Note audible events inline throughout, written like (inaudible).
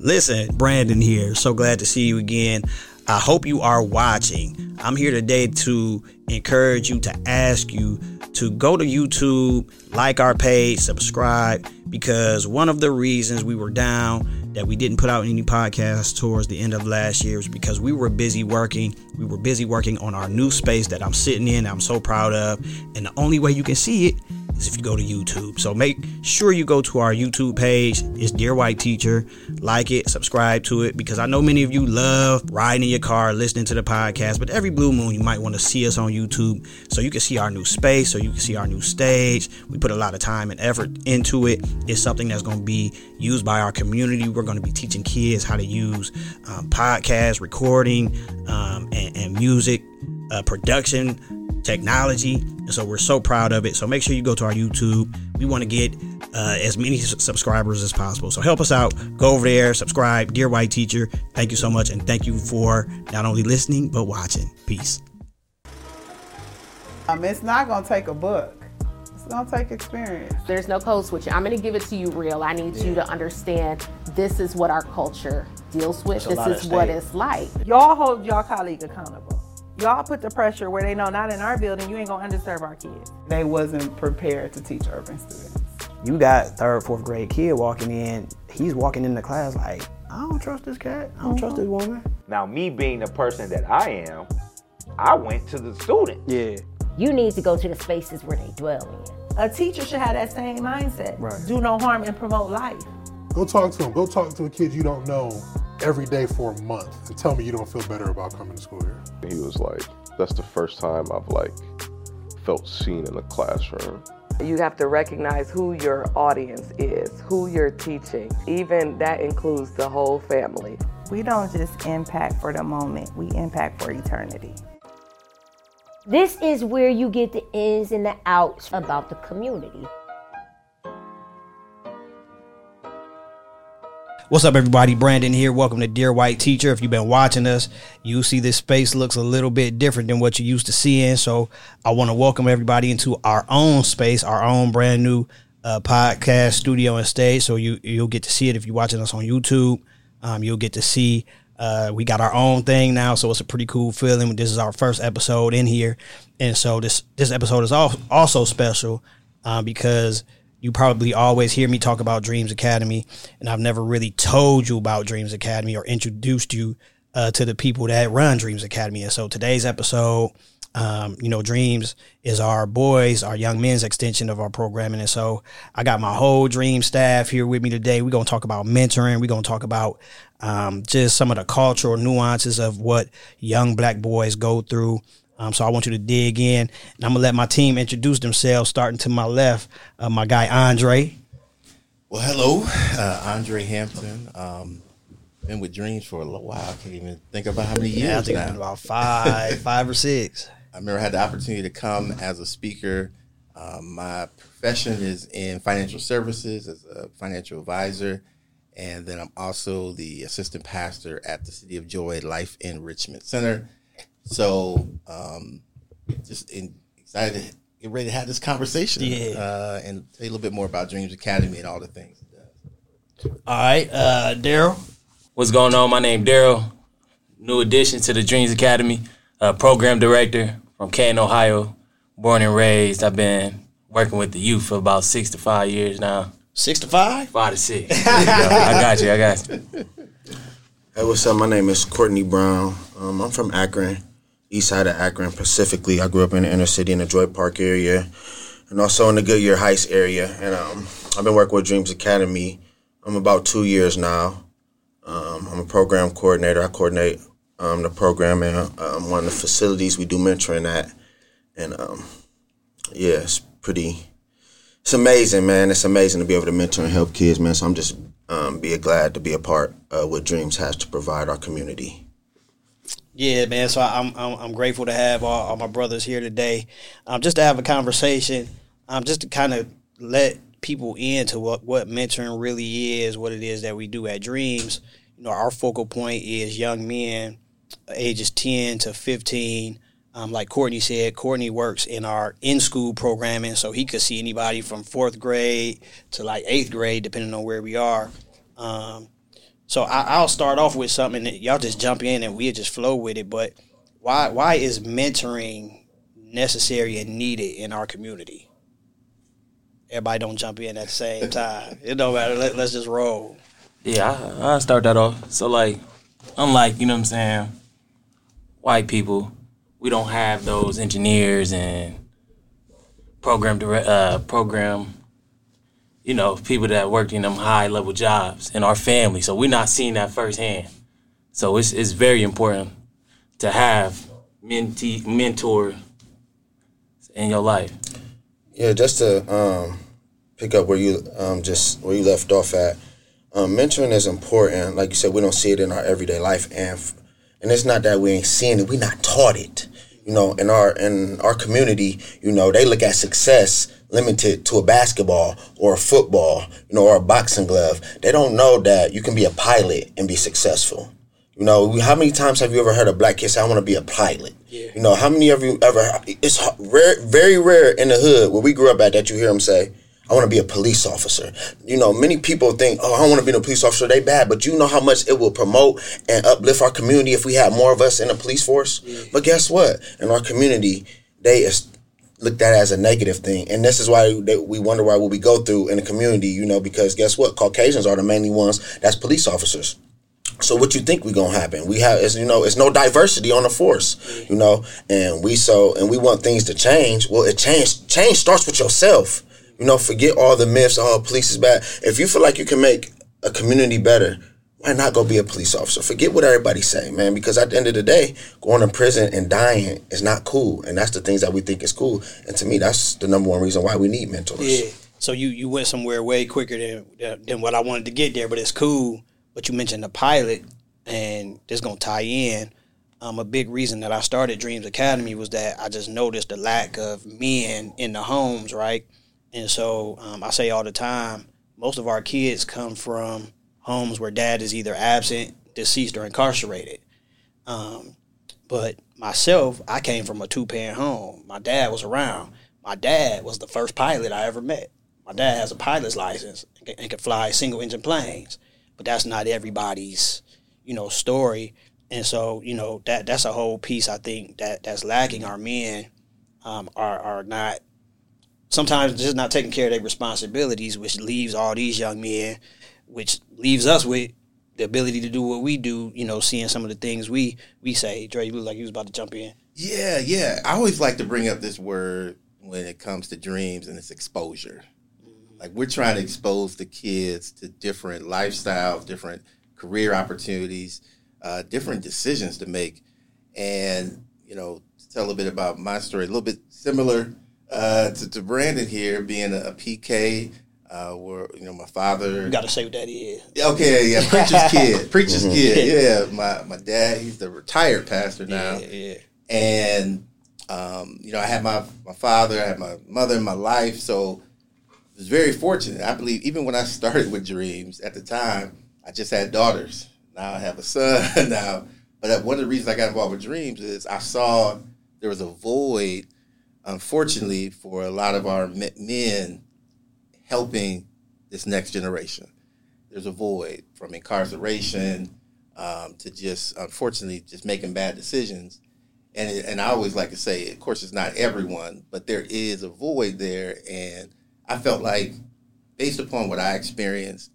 Listen, Brandon here. So glad to see you again. I hope you are watching. I'm here today to encourage you to ask you to go to YouTube, like our page, subscribe, because one of the reasons we were down that we didn't put out any podcasts towards the end of last year was because we were busy working. We were busy working on our new space that I'm sitting in, I'm so proud of. And the only way you can see it is if you go to YouTube. So make sure you go to our YouTube page. It's Dear White Teacher. Like it, subscribe to it because I know many of you love riding in your car, listening to the podcast, but every blue moon you might want to see us on YouTube so you can see our new space, so you can see our new stage. We put a lot of time and effort into it. It's something that's going to be used by our community. We're going to be teaching kids how to use um, podcast, recording, um, and, and music uh, production technology. And so we're so proud of it. So make sure you go to our YouTube. We want to get uh, as many subscribers as possible. So help us out. Go over there, subscribe. Dear White Teacher, thank you so much. And thank you for not only listening, but watching. Peace. Um, it's not going to take a book. It's going to take experience. There's no code switching. I'm going to give it to you real. I need yeah. you to understand this is what our culture deals with. There's this is what it's like. Y'all hold y'all colleague accountable y'all put the pressure where they know not in our building, you ain't gonna underserve our kids. They wasn't prepared to teach urban students. You got third, fourth grade kid walking in, he's walking in the class like, I don't trust this cat, I don't mm-hmm. trust this woman. Now me being the person that I am, I went to the student. Yeah. You need to go to the spaces where they dwell in. A teacher should have that same mindset. Right. Do no harm and promote life. Go talk to them. Go talk to a kid you don't know every day for a month and tell me you don't feel better about coming to school here. He was like, that's the first time I've like felt seen in a classroom. You have to recognize who your audience is, who you're teaching. Even that includes the whole family. We don't just impact for the moment, we impact for eternity. This is where you get the ins and the outs about the community. What's up, everybody? Brandon here. Welcome to Dear White Teacher. If you've been watching us, you see this space looks a little bit different than what you used to seeing. So I want to welcome everybody into our own space, our own brand new uh, podcast studio and stage. So you you'll get to see it if you're watching us on YouTube. Um, you'll get to see uh, we got our own thing now, so it's a pretty cool feeling. This is our first episode in here, and so this this episode is also special uh, because you probably always hear me talk about Dreams Academy, and I've never really told you about Dreams Academy or introduced you uh, to the people that run Dreams Academy. And so today's episode, um, you know, Dreams is our boys, our young men's extension of our programming. And so I got my whole Dream staff here with me today. We're going to talk about mentoring. We're going to talk about um, just some of the cultural nuances of what young black boys go through. Um, so I want you to dig in, and I'm gonna let my team introduce themselves. Starting to my left, uh, my guy Andre. Well, hello, uh, Andre Hampton. Um, been with Dreams for a little while. I can't even think about how many years. Yeah, I think now. about five, (laughs) five or six. I remember I had the opportunity to come as a speaker. Um, my profession is in financial services as a financial advisor, and then I'm also the assistant pastor at the City of Joy Life Enrichment Center so, um, just in, excited to get ready to have this conversation. Yeah. Uh, and tell you a little bit more about Dreams Academy and all the things. All right, uh, Daryl. What's going on? My name Daryl. New addition to the Dreams Academy. Uh, program director from Canton, Ohio. Born and raised. I've been working with the youth for about six to five years now. Six to five? Five to six. (laughs) I got you. I got you. Hey, what's up? My name is Courtney Brown. Um, I'm from Akron east side of Akron, specifically. I grew up in the inner city in the Joy Park area, and also in the Goodyear Heights area. And um, I've been working with Dreams Academy. I'm about two years now. Um, I'm a program coordinator. I coordinate um, the program and um, one of the facilities we do mentoring at. And um, yeah, it's pretty. It's amazing, man. It's amazing to be able to mentor and help kids, man. So I'm just um, be glad to be a part of what Dreams has to provide our community. Yeah, man. So I'm I'm, I'm grateful to have all, all, my brothers here today, um, just to have a conversation, um, just to kind of let people into what what mentoring really is, what it is that we do at Dreams. You know, our focal point is young men, ages ten to fifteen. Um, like Courtney said, Courtney works in our in school programming, so he could see anybody from fourth grade to like eighth grade, depending on where we are. Um, So I, will start off with something that y'all just jump in and we'll just flow with it. But why why is mentoring necessary and needed in our community? Everybody don't jump in at the same (laughs) time. It don't matter. Let, us just roll. Yeah, I, I start that off. So like, unlike you know what I'm saying, white people, we don't have those engineers and program direct, uh, program, you know, people that worked in them high level jobs in our family. So we're not seeing that firsthand. So it's it's very important to have mentee mentor in your life. Yeah, just to um, pick up where you um, just where you left off at. Um, mentoring is important. Like you said, we don't see it in our everyday life, and and it's not that we ain't seeing it; we not taught it. You know, in our in our community, you know, they look at success limited to a basketball or a football, you know, or a boxing glove. They don't know that you can be a pilot and be successful. You know, how many times have you ever heard a black kid say, "I want to be a pilot"? Yeah. You know, how many of you ever? It's rare, very rare in the hood where we grew up at that you hear them say, I want to be a police officer. You know, many people think, oh, I want to be a police officer. They bad, but you know how much it will promote and uplift our community if we have more of us in the police force. But guess what? In our community, they is looked at as a negative thing, and this is why they, we wonder why what we go through in the community. You know, because guess what? Caucasians are the mainly ones that's police officers. So what you think we gonna happen? We have, is you know, it's no diversity on the force, you know, and we so and we want things to change. Well, it change change starts with yourself. You know, forget all the myths. Oh, police is bad. If you feel like you can make a community better, why not go be a police officer? Forget what everybody say, man. Because at the end of the day, going to prison and dying is not cool, and that's the things that we think is cool. And to me, that's the number one reason why we need mentors. Yeah. So you you went somewhere way quicker than than what I wanted to get there, but it's cool. But you mentioned the pilot, and this gonna tie in. Um, a big reason that I started Dreams Academy was that I just noticed the lack of men in the homes, right? And so um, I say all the time, most of our kids come from homes where dad is either absent, deceased, or incarcerated. Um, but myself, I came from a two parent home. My dad was around. My dad was the first pilot I ever met. My dad has a pilot's license and can, fly single engine planes, but that's not everybody's, you know, story. And so, you know, that that's a whole piece I think that that's lacking. Our men um, are are not sometimes just not taking care of their responsibilities, which leaves all these young men, which leaves us with the ability to do what we do. You know, seeing some of the things we we say. Dre, you look like you was about to jump in. Yeah, yeah. I always like to bring up this word when it comes to dreams, and it's exposure. Like we're trying to expose the kids to different lifestyles, different career opportunities, uh, different decisions to make, and you know, to tell a bit about my story, a little bit similar uh, to, to, Brandon here, being a, a PK, uh, where you know my father. You got to say what that is. Okay, yeah, preacher's (laughs) kid, preacher's mm-hmm. kid. Yeah, my my dad, he's the retired pastor now. Yeah, yeah. And um, you know, I had my my father, I had my mother in my life, so I was very fortunate. I believe even when I started with Dreams at the time, I just had daughters. Now I have a son (laughs) now. But one of the reasons I got involved with Dreams is I saw there was a void unfortunately, for a lot of our men helping this next generation. There's a void from incarceration um, to just, unfortunately, just making bad decisions. And, and I always like to say, of course, it's not everyone, but there is a void there. And I felt like, based upon what I experienced,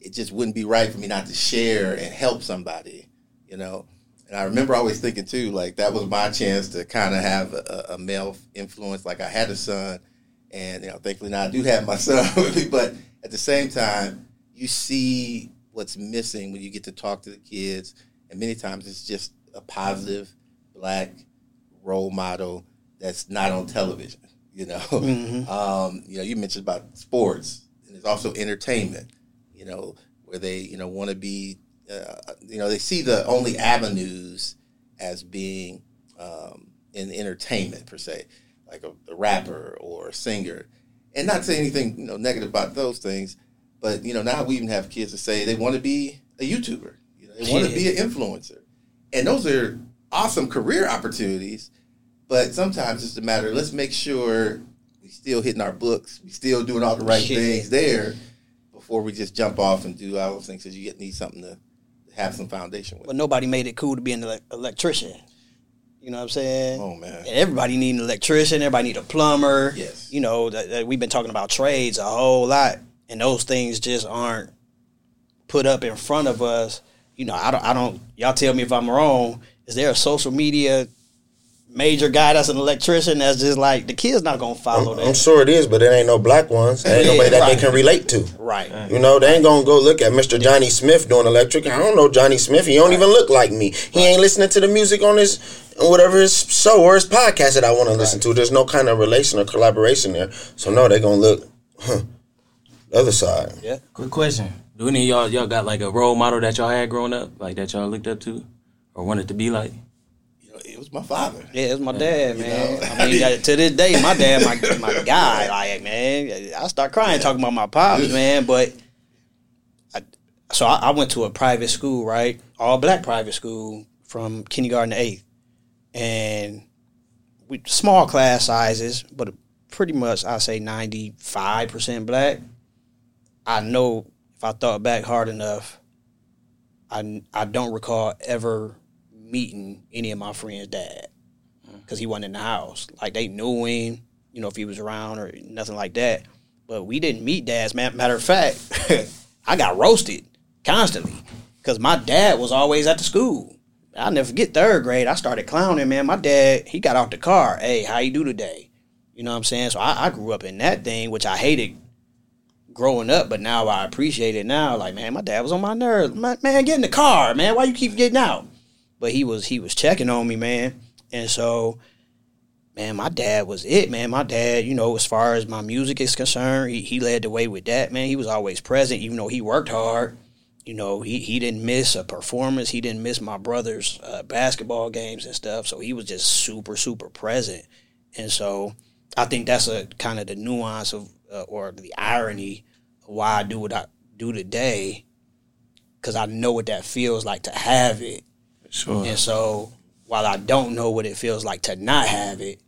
it just wouldn't be right for me not to share and help somebody, you know. And I remember always thinking too, like that was my chance to kind of have a, a, male influence. Like I had a son, and you know, thankfully now I do have my (laughs) son with me. But at the same time, you see what's missing when you get to talk to the kids, and many times it's just a positive black role model that's not on television. You know, mm-hmm. (laughs) um, you know, you mentioned about sports, and it's also entertainment. You know, where they you know want to be uh, you know, they see the only avenues as being um, in entertainment per se, like a, a, rapper or a singer, and not say anything you know negative about those things, but you know now we even have kids that say they want to be a YouTuber, you know, they want to be an influencer, and those are awesome career opportunities. But sometimes it's a matter. Let's make sure we still hitting our books, we still doing all the right things there before we just jump off and do all those things because you need something to have some foundation with. But nobody made it cool to be an ele- electrician. You know what I'm saying? Oh man. And everybody need an electrician. Everybody need a plumber. Yes. You know that, that we've been talking about trades a whole lot, and those things just aren't put up in front of us. You know, I don't. I don't. Y'all tell me if I'm wrong. Is there a social media major guy that's an electrician that's just like the kid's not gonna follow I'm, that. I'm sure it is, but it ain't no black ones. There ain't Yeah, nobody that right. they can relate to. Right. You know, they ain't gonna go look at Mr. Johnny Smith doing electric. I don't know Johnny Smith. He don't even look like me. He ain't listening to the music on his whatever his show or his podcast that I want to listen to. There's no kind of relation or collaboration there. So no, they gonna look huh, the other side. Yeah. Quick question: Do any of y'all y'all got like a role model that y'all had growing up, like that y'all looked up to, or wanted to be like? It was my father. Yeah, it's my dad, man. I mean, to this day, my dad, my my (laughs) guy. Like, man, I start crying talking about my pops, man. But I, so I, I went to a private school, right? All black private school from kindergarten to eighth, and we small class sizes, but pretty much I say ninety five percent black. I know if I thought back hard enough, I I don't recall ever meeting any of my friends' dad mm-hmm. because he wasn't in the house. Like they knew him, you know, if he was around or nothing like that. But we didn't meet dads. Man, matter of fact, (laughs) I got roasted constantly because my dad was always at the school. I'll never forget third grade. I started clowning, man. My dad, he got off the car. Hey, how you do today? You know what I'm saying? So I, I grew up in that thing, which I hated growing up, but now I appreciate it now. Like, man, my dad was on my nerves. Man, get in the car, man. Why you keep getting out? But he was he was checking on me, man. And so, man, my dad was it, man. My dad, you know, as far as my music is concerned, he, he led the way with that, man. He was always present, even though he worked hard. You know, he, he didn't miss a performance. He didn't miss my brother's uh, basketball games and stuff. So he was just super, super present. And so I think that's a kind of the nuance of, uh, or the irony of why I do what I do today. Because I know what that feels like to have it. Sure. And so while I don't know what it feels like to not have it,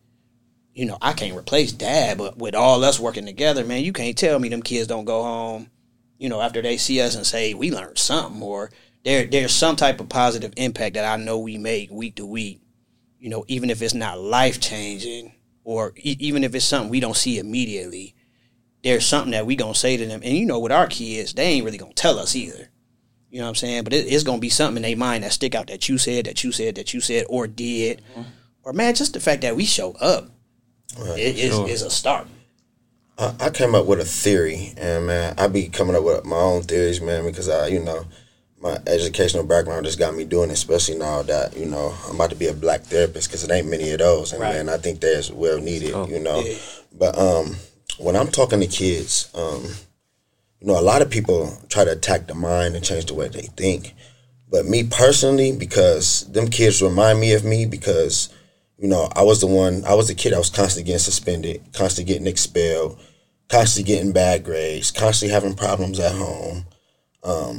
you know, I can't replace dad, but with all us working together, man, you can't tell me them kids don't go home, you know, after they see us and say, we learned something or there there's some type of positive impact that I know we make week to week, you know, even if it's not life changing or e- even if it's something we don't see immediately, there's something that we gonna say to them. And you know, with our kids, they ain't really gonna tell us either. You know what I'm saying? But it, it's gonna be something in their mind that stick out that you said, that you said, that you said, or did, or man, just the fact that we show up it is Sure. is a start. I, I came up with a theory, and man, I be coming up with my own theories, man, because I, you know, my educational background just got me doing, it, especially now that you know I'm about to be a black therapist, because it ain't many of those, and Right. man, I think there's well needed, you know. But um, when I'm talking to kids, um, you know, a lot of people try to attack the mind and change the way they think. But me personally, because them kids remind me of me, because you know, I was the one, I was the kid I was constantly getting suspended, constantly getting expelled, constantly getting bad grades, constantly having problems at home. Um,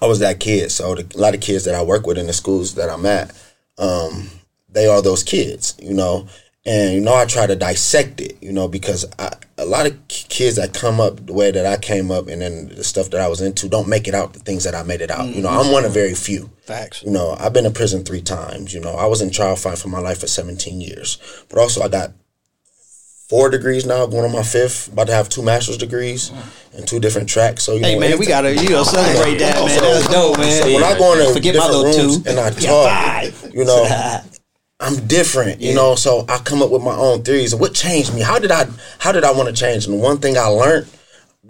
I was that kid. So the, a lot of kids that I work with in the schools that I'm at, um, they are those kids, you know. And you know, I try to dissect it, you know, because I, a lot of kids that come up the way that I came up, and then the stuff that I was into, don't make it out the things that I made it out. You know, I'm one of very few. Facts. You know, I've been in prison three times. You know, I was in trial fight for my life for 17 years. But also, I got four degrees now, going on my fifth. About to have two master's degrees and two different tracks. So you Hey know, man, we gotta you know celebrate that man. That's dope, man. so when I go into forget my different little rooms two and I talk, you know, (laughs) I'm different, you know. So I come up with my own theories. of What changed me? How did I? How did I want to change? And one thing I learned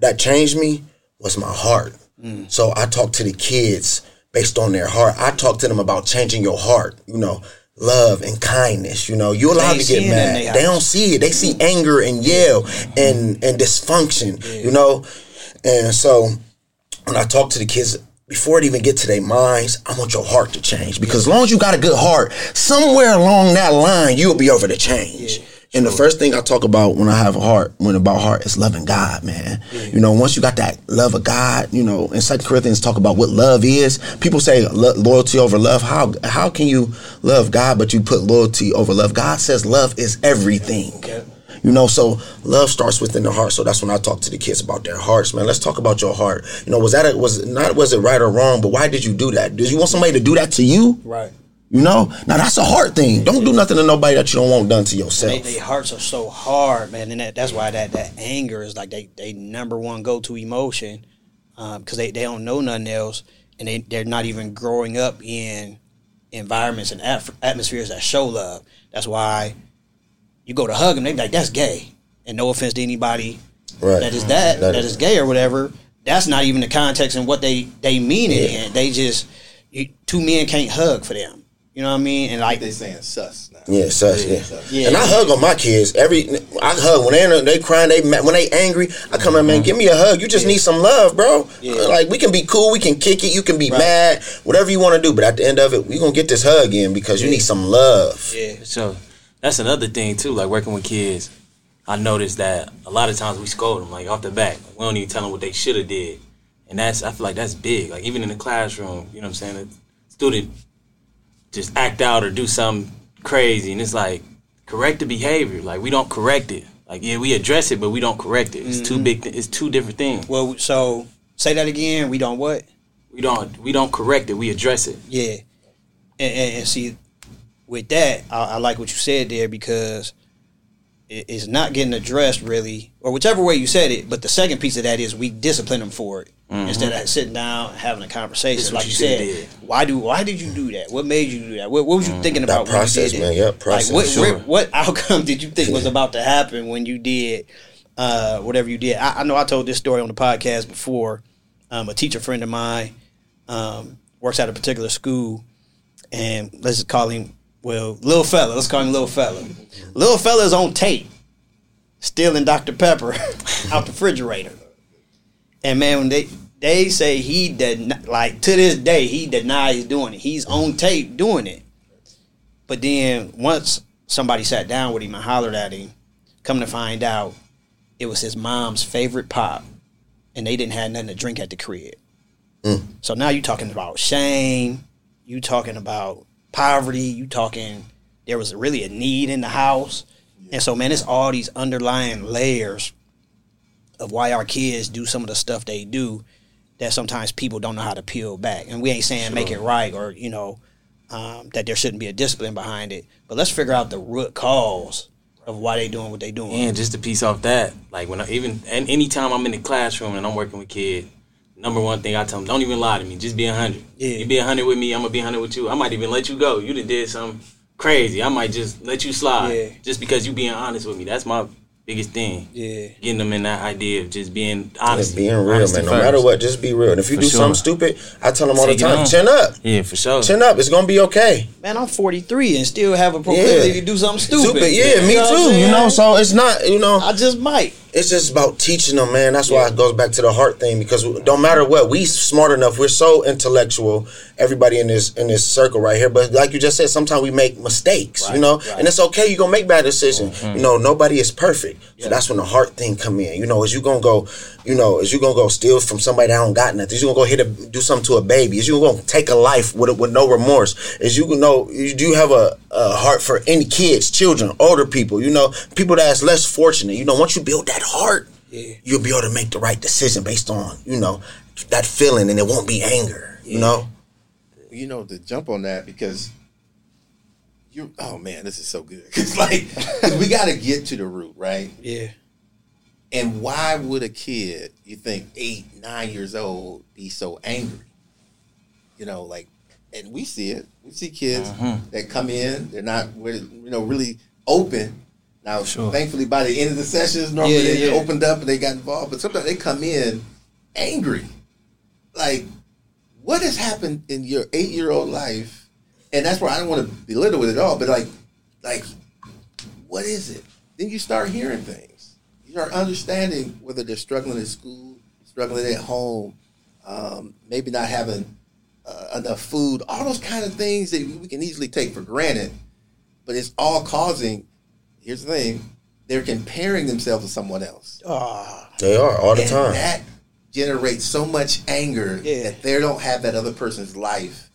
that changed me was my heart. Mm. So I talk to the kids based on their heart. I talk to them about changing your heart. You know, love and kindness. You know, you're allowed to get seeing that in mad. they They don't see it. They see anger and yell and and dysfunction. You know, and so when I talk to the kids before it even get to their minds, I want your heart to change because as long as you got a good heart, somewhere along that line you'll be over to change. And the first thing I talk about when I have a heart, when about heart, is loving God, man. You know, once you got that love of God, you know, in Second Corinthians talk about what love is. People say lo- loyalty over love. How how can you love God but you put loyalty over love? God says love is everything. You know, so love starts within the heart. So that's when I talk to the kids about their hearts, man. Let's talk about your heart. You know, was that a, was not was it right or wrong, but why did you do that? Did you want somebody to do that to you? Right. You know, now that's a hard thing. Don't do nothing to nobody that you don't want done to yourself. They, they hearts are so hard, man, and that, that's why that, that anger is like they, they number one go to emotion, because um, they, they don't know nothing else, and they they're not even growing up in environments and atmospheres that show love. That's why you go to hug them, they be like, "That's gay," and no offense to anybody right. that is that that, that is, is gay or whatever. That's not even the context and what they they mean yeah. it in. They just you, two men can't hug for them. You know what I mean? And like they saying sus now. Yeah, sus. Yeah. yeah. And I hug on my kids every. I hug when they they crying. They when they angry. I come in, man. Give me a hug. You just yeah. need some love, bro. Yeah. Uh, like we can be cool. We can kick it. You can be right. mad. Whatever you want to do. But at the end of it, we gonna get this hug in because you need some love. Yeah. So that's another thing too. Like working with kids, I noticed that a lot of times we scold them like off the back. We don't even tell them what they should have did, and that's I feel like that's big. Like even in the classroom, you know what I'm saying? A student just act out or do something crazy, and it's like correct the behavior. Like we don't correct it. Like yeah, we address it, but we don't correct it. It's mm-hmm. two big. Th- it's two different things. Well, so say that again. We don't what? We don't. We don't correct it. We address it. Yeah, and, and, and see, with that, I, I, like what you said there because it, it's not getting addressed really, or whichever way you said it. But the second piece of that is we discipline them for it. Mm-hmm. Instead of sitting down and having a conversation, like you, said, did. why do why did you do that? What made you do that? What, what was you mm-hmm. thinking about that process, when you did man? It? Yeah, process. Like what, sure. where, what outcome (laughs) did you think was about to happen when you did uh, whatever you did? I, I, know I told this story on the podcast before. Um, a teacher friend of mine um, works at a particular school, and let's just call him well, little fella. Let's call him little fella. Little fella's on tape, stealing Dr Pepper (laughs) out the refrigerator. And man, when they they say he did not, like to this day he denies doing it. He's on tape doing it. But then once somebody sat down with him and hollered at him, come to find out it was his mom's favorite pop, and they didn't have nothing to drink at the crib. Mm. So now you're talking about shame. You talking about poverty. You talking there was really a need in the house, and so man, it's all these underlying layers of why our kids do some of the stuff they do that sometimes people don't know how to peel back. And we ain't saying sure. make it right or, you know, um, that there shouldn't be a discipline behind it. But let's figure out the root cause of why they doing what they doing. And just to piece off that, like when I even and anytime I'm in the classroom and I'm working with kids, number one thing I tell them, don't even lie to me. Just be a hundred. Yeah. You be a hundred with me, I'm gonna be a hundred with you. I might even let you go. You done did something crazy. I might just let you slide. Yeah. Just because you being honest with me. That's my biggest thing. Yeah. Getting them in that idea of just being honest. being real, man. No matter what, just be real. And if you for do sure. something stupid, I tell them all Take the time, chin up. Yeah, for sure. Chin up. It's gonna be okay. Man, I'm 43 and still have a proclivity yeah. to do something stupid. Stupid, yeah, me you know too. You know, so it's not, you know. I just might it's just about teaching them, man. That's why it goes back to the heart thing because don't matter what, we smart enough. We're so intellectual. Everybody in this in this circle right here, but like you just said, sometimes we make mistakes, right, you know, right. and it's okay. You're gonna make bad decisions. Mm-hmm. You know, nobody is perfect. Yeah. So that's when the heart thing come in. You know, is you gonna go, you know, is you gonna go steal from somebody that don't got nothing? Is you gonna go hit a do something to a baby? Is you gonna take a life with with no remorse? Is you gonna know? Do you have a, a heart for any kids, children, older people? You know, people that's less fortunate. You know, once you build that heart, yeah. you'll be able to make the right decision based on you know that feeling, and it won't be anger. Yeah. You know. You know to jump on that because you. Oh man, this is so good. It's like we got to get to the root, right? Yeah. And why would a kid, you think eight, nine years old, be so angry? You know, like, and we see it. We see kids uh-huh. that come in, they're not, you know, really open now, sure. thankfully, by the end of the sessions, normally yeah, yeah, they yeah. opened up and they got involved. But sometimes they come in angry, like, what has happened in your eight-year-old life? And that's where I don't want to belittle it at all, but like, like, what is it? Then you start hearing things. You start understanding whether they're struggling at school, struggling at home, um, maybe not having uh, enough food, all those kind of things that we can easily take for granted, but it's all causing here's the thing: they're comparing themselves to someone else. Oh. They are all the and time. That generates so much anger yeah. that they don't have that other person's life.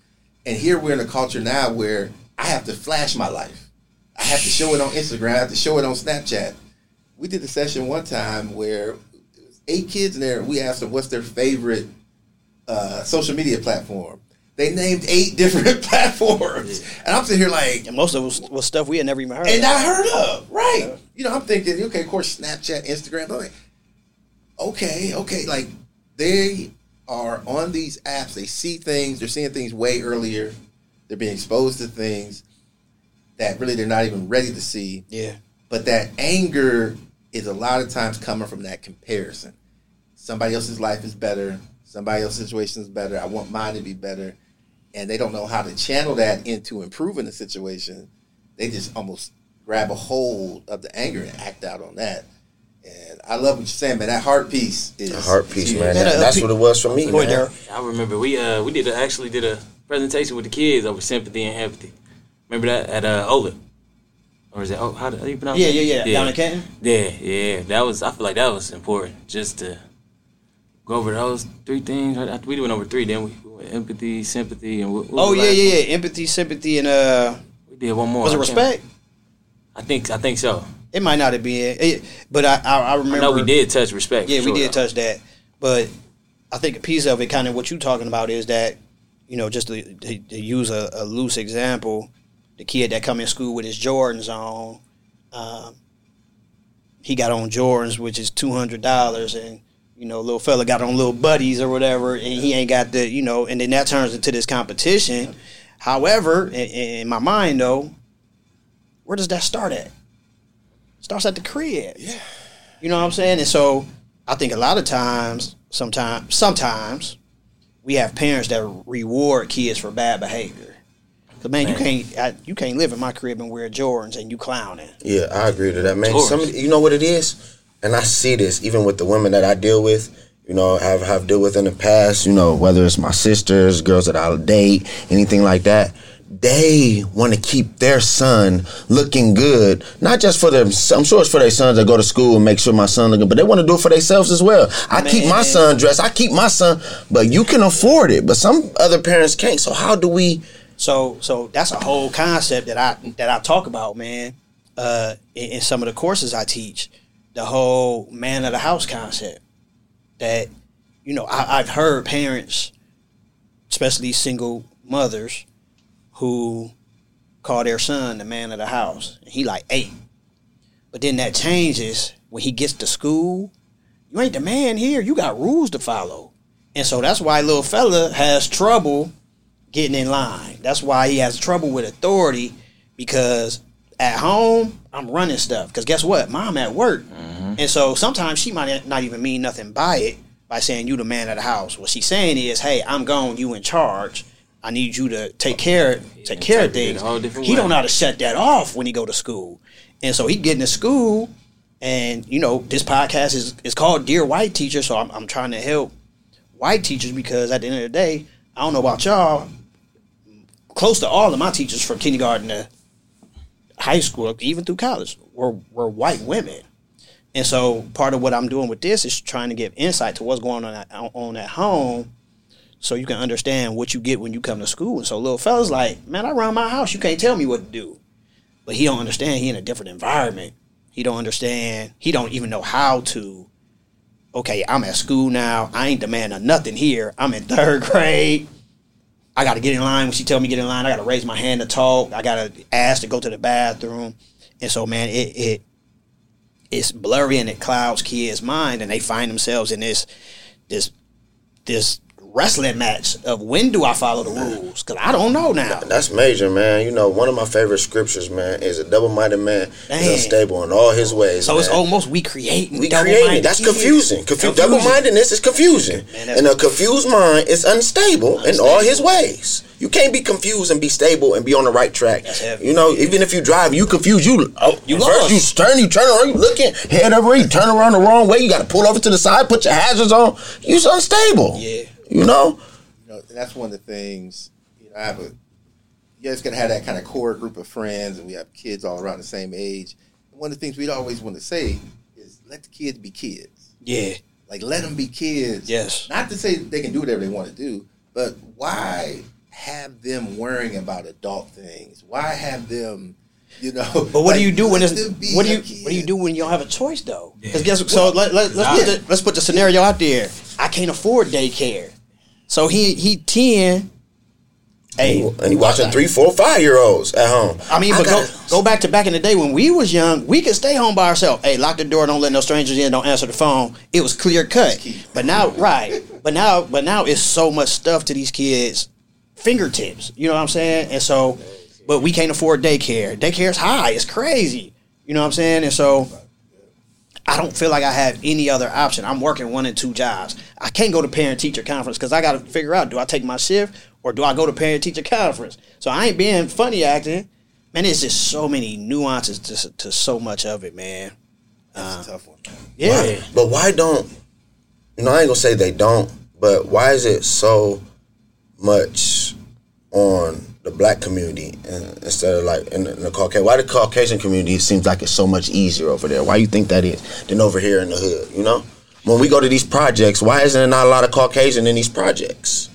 And here we're in a culture now where I have to flash my life. I have to show it on Instagram. I have to show it on Snapchat. we did a session one time where eight kids in there. We asked them what's their favorite uh, social media platform. They named eight different (laughs) platforms, and I'm sitting here like, and most of it was, was stuff we had never even heard. And of. I heard of right. You know, I'm thinking, okay, of course, Snapchat, Instagram. I'm like, okay, okay, like they are on these apps. They see things. They're seeing things way earlier. They're being exposed to things that really they're not even ready to see. Yeah. But that anger is a lot of times coming from that comparison. Somebody else's life is better. Somebody else's situation is better. I want mine to be better. And they don't know how to channel that into improving the situation. They just almost grab a hold of the anger and act out on that. And I love what you're saying, man. That heart piece is a heart piece, man. That, that's what it was for me, man. I remember we uh we did a, actually did a presentation with the kids over sympathy and empathy. Remember that at uh Ola? Or is it oh how do you pronounce yeah, it? Yeah, yeah, yeah. Down in Canton? Yeah, yeah. That was I feel like that was important just to go over those three things. We went over three, didn't we went empathy, sympathy, and what, what oh yeah, yeah, yeah. Empathy, sympathy, and uh. We did one more. Was it respect? I think I think so. It might not have been, it, but I I, I remember. I know we did touch respect. Yeah, sure, we did though. touch that, but I think a piece of it, kind of what you're talking about, is that you know just to, to, to use a, a, loose example, the kid that come in school with his Jordans on, um, he got on Jordans, which is two hundred dollars, and you know, little fella got on little buddies or whatever, and he ain't got the, you know, and then that turns into this competition. However, in, in my mind though, where does that start at? starts at the crib. Yeah. You know what I'm saying? And so I think a lot of times, sometimes, sometimes we have parents that reward kids for bad behavior. Cause man, man. you can't I, you can't live in my crib and wear Jordans and you clowning. Yeah, I agree to that, man. Some, you know what it is, and I see this even with the women that I deal with. You know, have have dealt with in the past. You know, whether it's my sisters, girls that I date, anything like that they want to keep their son looking good, not just for them. I'm sure it's for their sons that go to school and make sure my son looking, but they want to do it for themselves as well. I Man. keep my son dressed. I keep my son, but you can afford it, but some other parents can't. So how do we? So so that's a whole concept that I that I talk about, man. Uh, in, in some of the courses I teach, the whole man of the house concept. That you know, I, I've heard parents, especially single mothers who call their son the man of the house. He like eight. But then that changes when he gets to school. You ain't the man here. You got rules to follow. And so that's why little fella has trouble getting in line. That's why he has trouble with authority because at home I'm running stuff. Because guess what? Mom at work. Mm-hmm. And so sometimes she might not even mean nothing by it by saying you the man of the house. What she's saying is, hey, I'm gone, you in charge. I need you to take care take care of things. He don't know how to shut that off when he go to school. And so he getting to school and you know, this podcast is is called Dear White Teacher, so I'm I'm trying to help white teachers because at the end of the day, I don't know about y'all, close to all of my teachers from kindergarten to high school, even through college, were were white women. And so part of what I'm doing with this is trying to give insight to what's going on at, on at home so you can understand what you get when you come to school. And so little fella's like, man, I run my house. You can't tell me what to do. But he don't understand. He in a different environment. He don't understand. He don't even know how to. Okay, I'm at school now. I ain't of nothing here. I'm in third (laughs) grade. I got to get in line when she tell me get in line. I got to raise my hand to talk. I got to ask to go to the bathroom. And so, man, it it it's blurry and it clouds kids' mind, and they find themselves in this this this wrestling match of when do I follow the rules? Because I don't know now. That's major, man. You know, one of my favorite scriptures, man, is a double-minded man man. is unstable in all his ways. So man. it's almost we creating. We creating. That's confusing. Confu- Double-mindedness is confusing, man, and a confused mind is unstable, unstable in all his ways. You can't be confused and be stable and be on the right track. You know, even if you drive, you confused. You oh, you first lost. you turn, you turn around, you looking head over, you turn around the wrong way. You got to pull over to the side, put your hazards on. You're unstable. Yeah. You know? You know, that's one of the things, you know, I have a, you guys gotta have that kind of core group of friends and we have kids all around the same age. And one of the things we'd always want to say is let the kids be kids. Yeah. Like let them be kids. Yes. Not to say they can do whatever they want to do, but why have them worrying about adult things? Why have them You know, (laughs) but what like, do you do when it's what do you what do you do when you don't have a choice though? Because yeah. guess so let, let, let's put the, let's put the scenario out there. I can't afford daycare, so he he ten. Hey, and he watching three, four, five year olds at home. I mean, but go go back to back in the day when we was young, we could stay home by ourselves. Hey, lock the door, don't let no strangers in, don't answer the phone. It was clear cut. But now, right? But now, but now it's so much stuff to these kids' fingertips. You know what I'm saying? And so, but we can't afford daycare. Daycare's high. It's crazy. You know what I'm saying? And so, I don't feel like I have any other option. I'm working one and two jobs. I can't go to parent teacher conference because I got to figure out do I take my shift or do I go to parent teacher conference? So I ain't being funny acting. Man, there's just so many nuances to, to so much of it, man. That's uh, a tough one. Yeah. Why, but why don't, you know, I ain't going to say they don't, but why is it so much on the black community instead of like in the, in the Caucasian. Why the Caucasian community seems like it's so much easier over there? Why you think that is than over here in the hood? You know, when we go to these projects, why isn't there not a lot of Caucasian in these projects?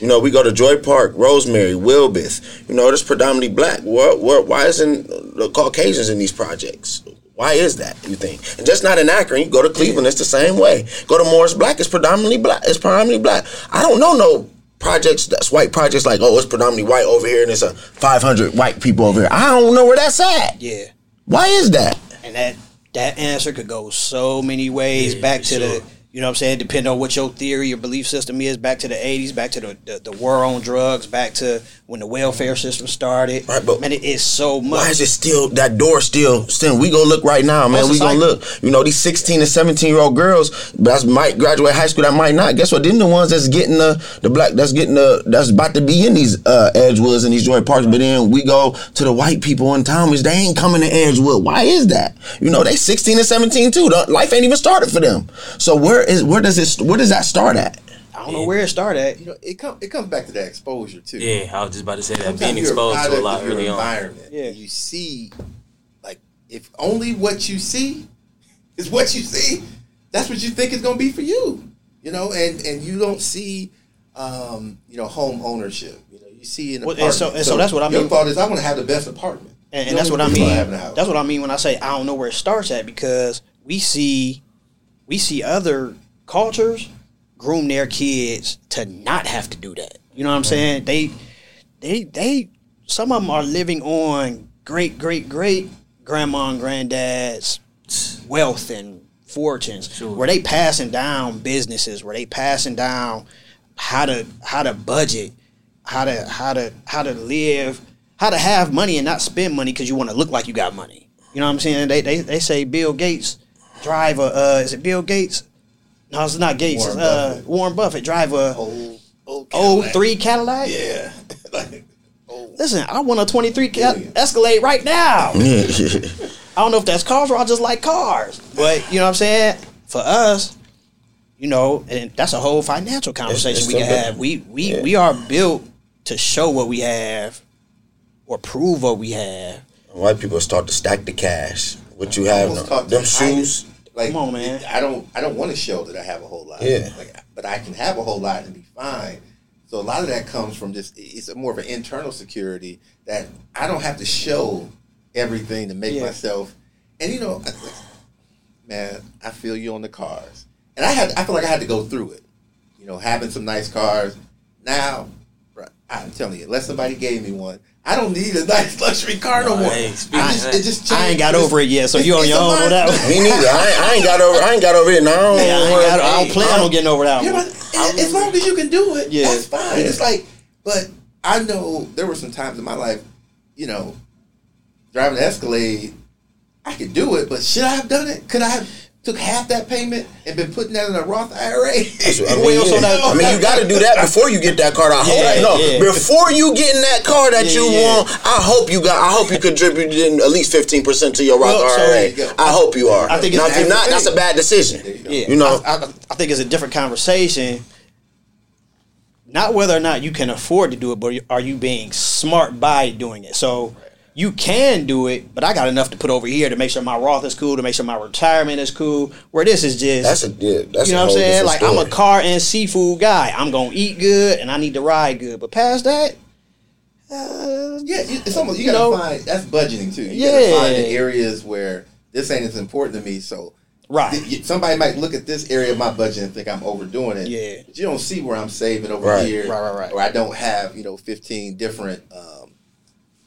You know, we go to Joy Park, Rosemary, Wilbeth. You know, it's predominantly black. Why isn't the Caucasians in these projects? Why is that? You think? And just not in Akron. You go to Cleveland, it's the same way. Go to Morris Black, it's predominantly black. It's predominantly black. I don't know no projects that's white projects like oh it's predominantly white over here and it's a 500 white people over here i don't know where that's at yeah why is that and that that answer could go so many ways yeah, back to sure. the you know what I'm saying? Depending on what your theory, your belief system is, back to the 80s, back to the, the, the war on drugs, back to when the welfare system started. Right, but man, it is so much. Why is it still that door still still? We go look right now, man. we gonna look. You know these 16 and 17 year old girls that might graduate high school, that might not. Guess what? Then the ones that's getting the the black that's getting the that's about to be in these uh, Edgewoods and these Joy Parks. But then we go to the white people in Thomas. They ain't coming to Edgewood. Why is that? You know they 16 and 17 too. The Life ain't even started for them. So where is where does it where does that start at? I don't know where it started at. You know, it come it comes back to that exposure too. Yeah, I was just about to say that Sometimes being exposed to a lot early environment. on. Yeah, you see, like if only what you see is what you see, that's what you think is going to be for you. You know, and and you don't see, um, you know, home ownership. You know, you see an well, apartment. And so, and so, so, that's what I mean. Your thought is, I want to have the best apartment. And, and that's what I mean. That's what I mean when I say I don't know where it starts at because we see, we see other cultures groom their kids to not have to do that. You know what I'm saying? They, they, they. Some of them are living on great, great, great grandma and granddad's wealth and fortunes, sure. where they passing down businesses, where they passing down how to how to budget, how to how to how to live, how to have money and not spend money because you want to look like you got money. You know what I'm saying? They they, they say Bill Gates drive a uh, is it Bill Gates no, it's not Gates. Warren, it's, uh, Buffett. Warren Buffett drive a old, old, Cadillac. 03 Cadillac. Yeah. (laughs) Listen, I want a 23 Escalade right now. (laughs) I don't know if that's cars or I just like cars. But you know what I'm saying? For us, you know, and that's a whole financial conversation it's, it's we can have. We we yeah. we are built to show what we have or prove what we have. White people start to stack the cash. What you have, them shoes. Like, come on, man. I don't I don't want to show that I have a whole lot. Yeah. Like, but I can have a whole lot and be fine. So a lot of that comes from just it's more of an internal security that I don't have to show everything to make yeah. myself. And you know, man, I feel you on the cars, and I had I feel like I had to go through it. You know, having some nice cars. Now, I'm telling you, unless somebody gave me one, I don't need a nice luxury car no, more. Hey, I, just, it just I ain't got over it yet, so you on your own with that one. Me neither. I ain't, I ain't, got over. I ain't got over it. No, yeah, I, got, I, don't plan on getting over that one. As long as you can do it, yeah. that's fine. Yeah. It's like, but I know there were some times in my life, you know, driving an Escalade, I could do it, but should I have done it? Could I have? Took half that payment and been putting that in a Roth IRA. I, mean, yeah. I mean, you got to do that before you get that car. I hope. Yeah, no, yeah. before you get in that car that you want, I hope you got. I hope you contributed at least fifteen percent to your Roth well, IRA. You I hope you are. I think now, if you're not, that's a bad decision. You, you, know, I, I, I think it's a different conversation. Not whether or not you can afford to do it, but are you being smart by doing it? So you can do it, but I got enough to put over here to make sure my Roth is cool, to make sure my retirement is cool. Where this is just that's a yeah, that's you know what I'm saying. Like story. I'm a car and seafood guy. I'm gonna eat good and I need to ride good. But past that, Uh, yeah, it's almost you, you gotta know, find that's budgeting too. You yeah. gotta find the areas where this ain't as important to me. So right, th- somebody might look at this area of my budget and think I'm overdoing it. Yeah, but you don't see where I'm saving over right. here, right, right, right, or I don't have you know 15 different um,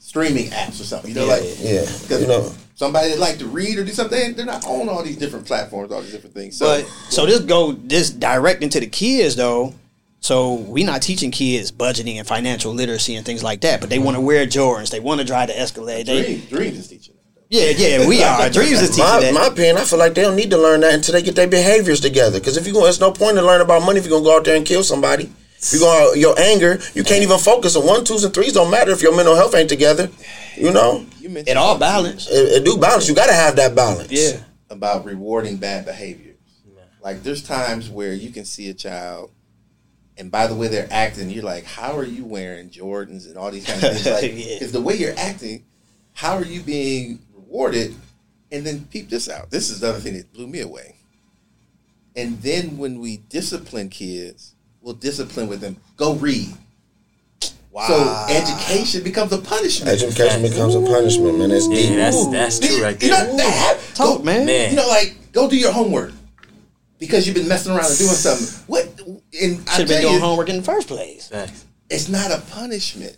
streaming apps or something. You know, yeah. like yeah, because you know. somebody that like to read or do something, they're not on all these different platforms, all these different things. So, but so this go this direct into the kids though. So we not teaching kids budgeting and financial literacy and things like that, but they want to wear Jordans, they want to drive the Escalade. Dream, Dreams is teaching. Yeah, yeah, we (laughs) are. Dreams is teaching my, that. My opinion, I feel like they don't need to learn that until they get their behaviors together. Because if you go, it's no point in learning about money if you're gonna go out there and kill somebody. If you go out, your anger, you can't even focus on one, twos, and threes. Don't matter if your mental health ain't together. You know, you it all balance. It, it, do balance. You got to have that balance. Yeah, about rewarding bad behaviors. Like there's times where you can see a child and by the way they're acting, you're like, how are you wearing Jordans and all these kind of things? (laughs) Like, because yeah. the way you're acting, how are you being rewarded? And then peep this out. This is the other thing that blew me away. And then when we discipline kids, we'll discipline with them. Go read. Wow. So education becomes a punishment. Education becomes a punishment, man. That's deep. Yeah, that's that's true right there. You know, that, Talk, go, man. man. You know, like go do your homework because you've been messing around and doing something. What? And should have been doing you, homework in the first place. It's not a punishment.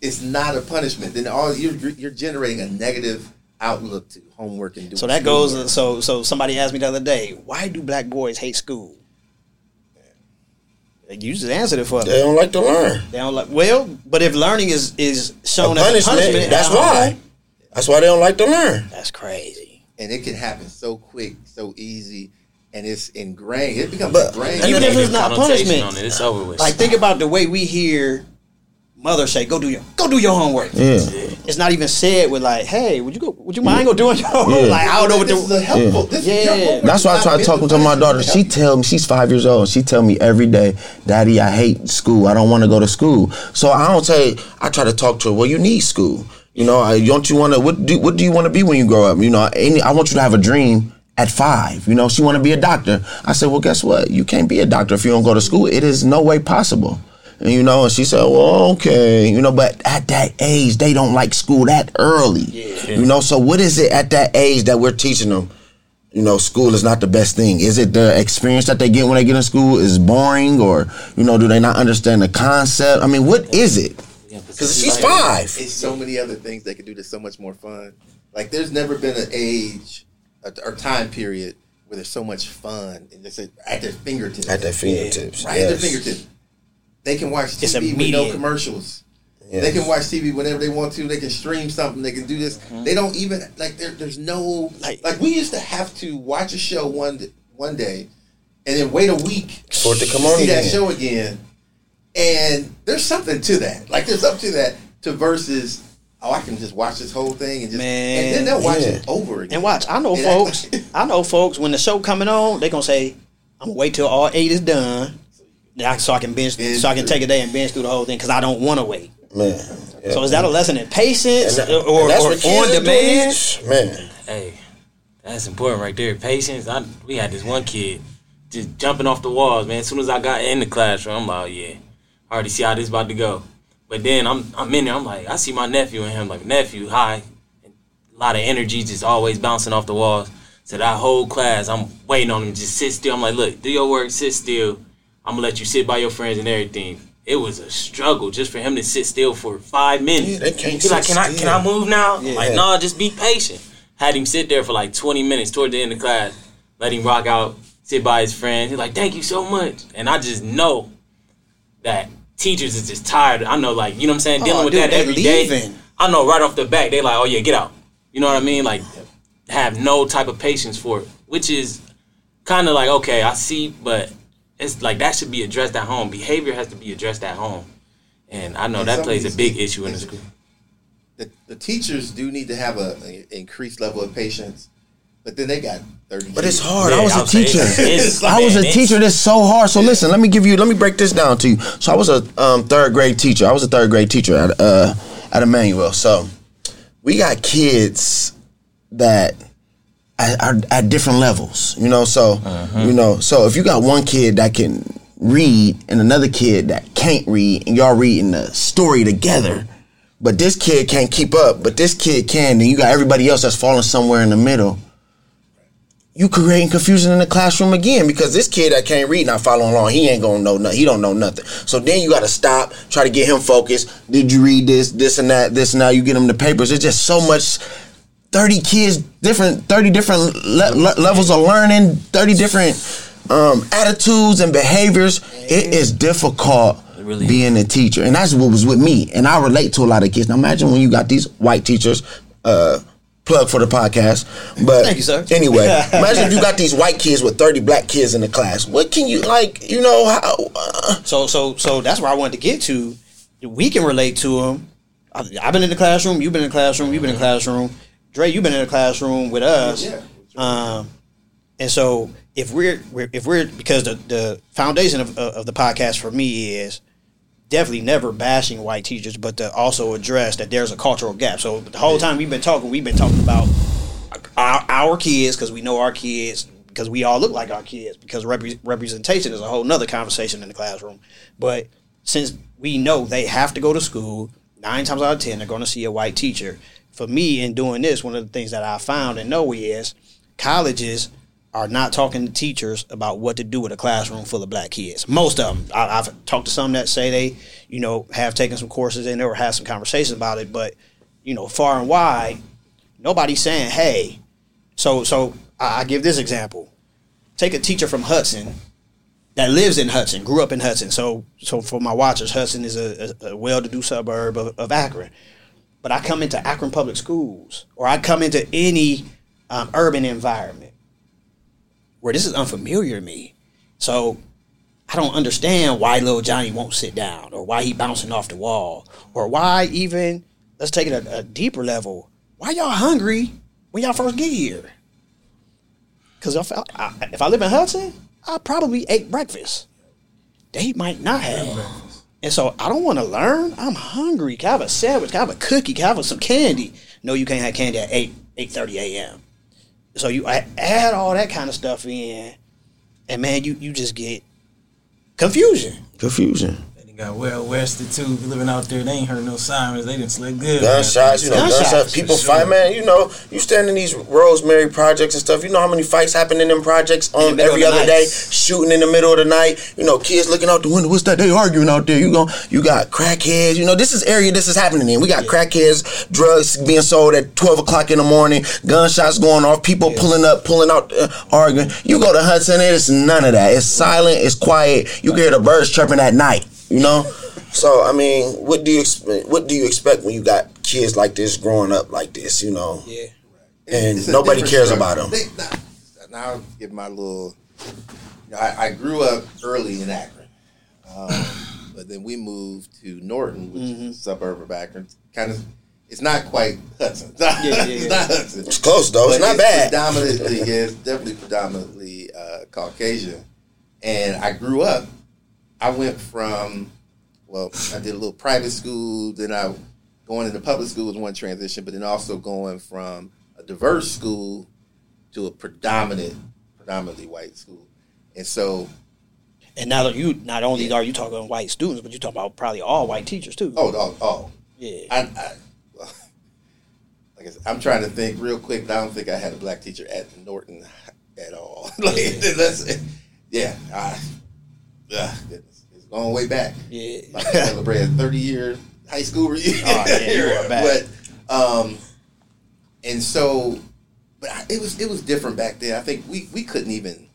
It's not a punishment. Then all you're you're generating a negative outlook to homework and doing. So that goes. So so somebody asked me the other day, why do black boys hate school? You just answered it for them. They don't like to learn. They don't like. Well, but if learning is is shown a punishment, as a punishment, that's why. That's why they don't like to learn. That's crazy. And it can happen so quick, so easy and it's ingrained. It becomes but, ingrained. Even if it's not punishment, on it, it's over with. Like think about the way we hear mother say, "Go do your go do your homework." Yeah. It's not even said with like, "Hey, would you go? Would you mind go doing your homework?" Yeah. Like I don't know what this the, is helpful. Yeah. This yeah. That's why I try to talk to my daughter. She tell me she's five years old. She tell me every day, "Daddy, I hate school. I don't want to go to school." So I don't say. I try to talk to her. Well, you need school. You know, I, don't you want to? What do What do you want to be when you grow up? You know, any, I want you to have a dream at five. You know, she want to be a doctor. I said, well, guess what? You can't be a doctor if you don't go to school. It is no way possible. And, you know, and she said, well, okay. You know, but at that age, they don't like school that early. Yeah. You know, so what is it at that age that we're teaching them? You know, school is not the best thing. Is it the experience that they get when they get in school is boring, or you know, do they not understand the concept? I mean, what is it? Because she's five. It's so many other things they could do that's so much more fun. Like, there's never been an age or time period where there's so much fun and it's at their fingertips. At their fingertips, right yes. at their fingertips. They can watch TV with no commercials. Yes. They can watch TV whenever they want to. They can stream something. They can do this. Mm-hmm. They don't even like. there's no like. Like we used to have to watch a show one one day, and then wait a week for it to come on. See again. that show again, and there's something to that. Like there's something to that to versus oh, I can just watch this whole thing and just Man, and then they'll watch yeah. it over again. And watch, I know and folks. I know folks when the show coming on, they gonna say, "I'm gonna wait till all eight is done, so I can binge, binge so I can take a day and binge through the whole thing because I don't want to wait." Man, yeah, so is that a lesson in patience that, or, or on demand? Man, hey, that's important right there. Patience. I, we had this one kid just jumping off the walls, man. As soon as I got in the classroom, I'm like, yeah, I already see how this about to go. But then I'm I'm in there. I'm like, I see my nephew and him. Like nephew, hi. A lot of energy, just always bouncing off the walls. So that whole class, I'm waiting on him just sit still. I'm like, look, do your work, sit still. I'm gonna let you sit by your friends and everything. It was a struggle just for him to sit still for five minutes. Yeah, they can't He's like, can still. I can I move now? Yeah. Like, no, just be patient. Had him sit there for like 20 minutes toward the end of class. Let him rock out, sit by his friends. He's like, thank you so much. And I just know that teachers is just tired. I know, like, you know what I'm saying, dealing oh, with dude, that every day. leaving. I know right off the bat, they like, oh yeah, get out. You know what I mean? Like, have no type of patience for it, which is kind of like, okay, I see, but it's like that should be addressed at home. Behavior has to be addressed at home, and I know and that plays a big issue in the school. The, the teachers do need to have a, a increased level of patience but then they got 30 But it's hard. Yeah, I was a teacher. (laughs) I was a teacher that's so hard. So listen, let me give you let me break this down to you. So I was a um, third grade teacher. I was a third grade teacher at uh, at Emmanuel. So we got kids that are, at different levels, you know. So uh-huh. you know, so if you got one kid that can read and another kid that can't read, and y'all reading the story together, but this kid can't keep up, but this kid can, then you got everybody else that's falling somewhere in the middle. You creating confusion in the classroom again because this kid that can't read not following along, he ain't gonna know nothing. He don't know nothing. So then you got to stop, try to get him focused. Did you read this, this and that, this and now you get him the papers. It's just so much. Thirty kids, different, thirty different le- le- levels of learning, thirty different um, attitudes and behaviors. It is difficult really being a teacher, and that's what was with me. And I relate to a lot of kids. Now imagine when you got these white teachers. Uh, plug for the podcast, but thank you, sir. Anyway, (laughs) imagine if you got these white kids with thirty black kids in the class. What can you like? You know how? Uh, so so so that's where I wanted to get to. We can relate to them. I've been in the classroom. You've been in the classroom. You've been in the classroom. Dre, you've been in a classroom with us. Yeah. Um, and so if we're, we're, if we're because the, the foundation of, of the podcast for me is definitely never bashing white teachers, but to also address that there's a cultural gap. So the whole time we've been talking, we've been talking about our, our kids because we know our kids because we all look like our kids because repre- representation is a whole nother conversation in the classroom. But since we know they have to go to school, nine times out of ten they're going to see a white teacher. For me, in doing this, one of the things that I found and know is colleges are not talking to teachers about what to do with a classroom full of black kids. Most of them. I, have talked to some that say they, you know, have taken some courses in there or had some conversations about it, but you know, far and wide, nobody's saying, "Hey." So, so I, I give this example. Take a teacher from Hudson that lives in Hudson, grew up in Hudson. So, so for my watchers, Hudson is a, a, a well-to-do suburb of, of, Akron. But I come into Akron Public Schools, or I come into any um, urban environment where this is unfamiliar to me. So I don't understand why little Johnny won't sit down or why he bouncing off the wall or why even let's take it a, a deeper level. Why y'all hungry when y'all first get here? Because if I, if I live in Hudson, I probably ate breakfast. They might not have. And so I don't want to learn. I'm hungry. Can I have a sandwich? Can I have a cookie? Can I have some candy? No, you can't have candy at 8, 8.30 a.m. So you add all that kind of stuff in, and man, you you just get confusion. Confusion got well wested too. Living out there, they ain't heard no sirens. They didn't sleep good. Gunshots, you know, gunshots. gunshots people sure. fight, man. You know, you stand in these Rosemary projects and stuff. You know how many fights happen in them projects on every other night. day, shooting in the middle of the night. You know, kids looking out the window. What's that? They arguing out there. You go, you got crackheads. You know, this is area this is happening in. We got yeah. crackheads, drugs being sold at twelve o'clock in the morning, gunshots going off, people yeah. pulling up, pulling out, uh, arguing. You go to Hudson, it's none of that. It's silent. It's quiet. You can hear the birds chirping at night. You know. So I mean, what do you expect? What do you expect when you got kids like this growing up like this? You know. Yeah. And nobody cares story. about them. They, now, I'll give my little. You know, I, I, grew up early in Akron, um, but then we moved to Norton, which mm-hmm. is a suburb of Akron. Kind of, it's not quite Hudson. It's (laughs) not, yeah, yeah, it's not Hudson. It's close though. It's not it's bad. Predominantly, yeah, it's definitely predominantly uh, Caucasian. And I grew up. I went from well, I did a little private school, then I going into public school was one transition, but then also going from a diverse school to a predominant, predominantly white school. And so and now that you not only yeah. are you talking white students, but you're talking about probably all white teachers too. Oh, oh, oh. Yeah. I, I, well, (laughs) like I said, I'm trying to think real quick. I don't think I had a black teacher at Norton at all. (laughs) like yeah. (laughs) that's yeah. I, goodness going way back. Yeah, like celebrated thirty year high school reunion. Oh, yeah, you are (laughs) back. But um, and so, but it was it was different back then. I think we we couldn't even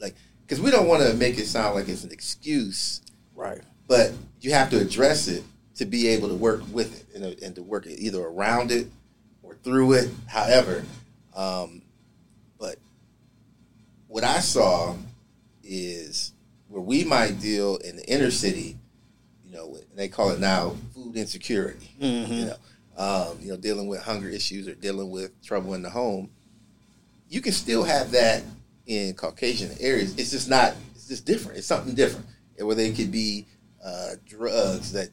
like because we don't want to make it sound like it's an excuse, right? But you have to address it to be able to work with it and, and to work it either around it or through it. However, um, but what I saw is where we might deal in the inner city, you know, they call it now food insecurity. Mm-hmm. You know, um, you know, dealing with hunger issues or dealing with trouble in the home. You can still have that in Caucasian areas. It's just not. It's just different. It's something different. Where they could be uh, drugs that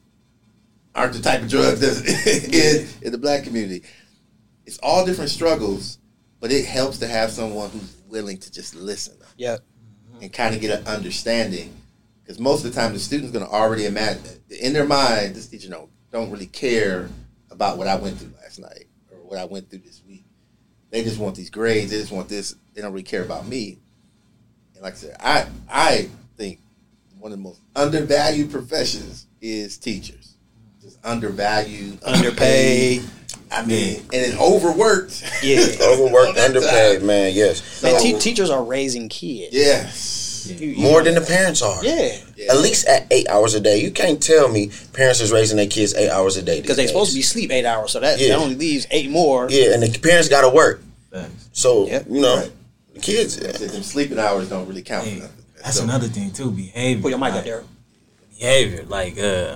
aren't the type of drugs that's (laughs) in, in the black community. It's all different struggles, but it helps to have someone who's willing to just listen. Yeah and kind of get an understanding. Because most of the time, the student's going to already imagine in their mind, this teacher don't don't really care about what I went through last night or what I went through this week. They just want these grades. They just want this. They don't really care about me. And like I said, I I think one of the most undervalued professions is teachers. Just undervalued, underpaid. I mean, and then overworked. Yeah, (laughs) overworked, underpaid, man. Yes, man. Te- teachers are raising kids. Yes, yeah. more than the parents are. Yeah. yeah. at least at eight hours a day. You can't tell me parents is raising their kids eight hours a day because they're supposed to be sleep eight hours, so that, yeah. that only leaves eight more. Yeah, and the parents got to work. So yep. you know, right. the kids. Yeah. Them sleeping hours don't really count. Hey, that's so, another thing too. Behavior. Put your mic like, up there. Behavior, like uh,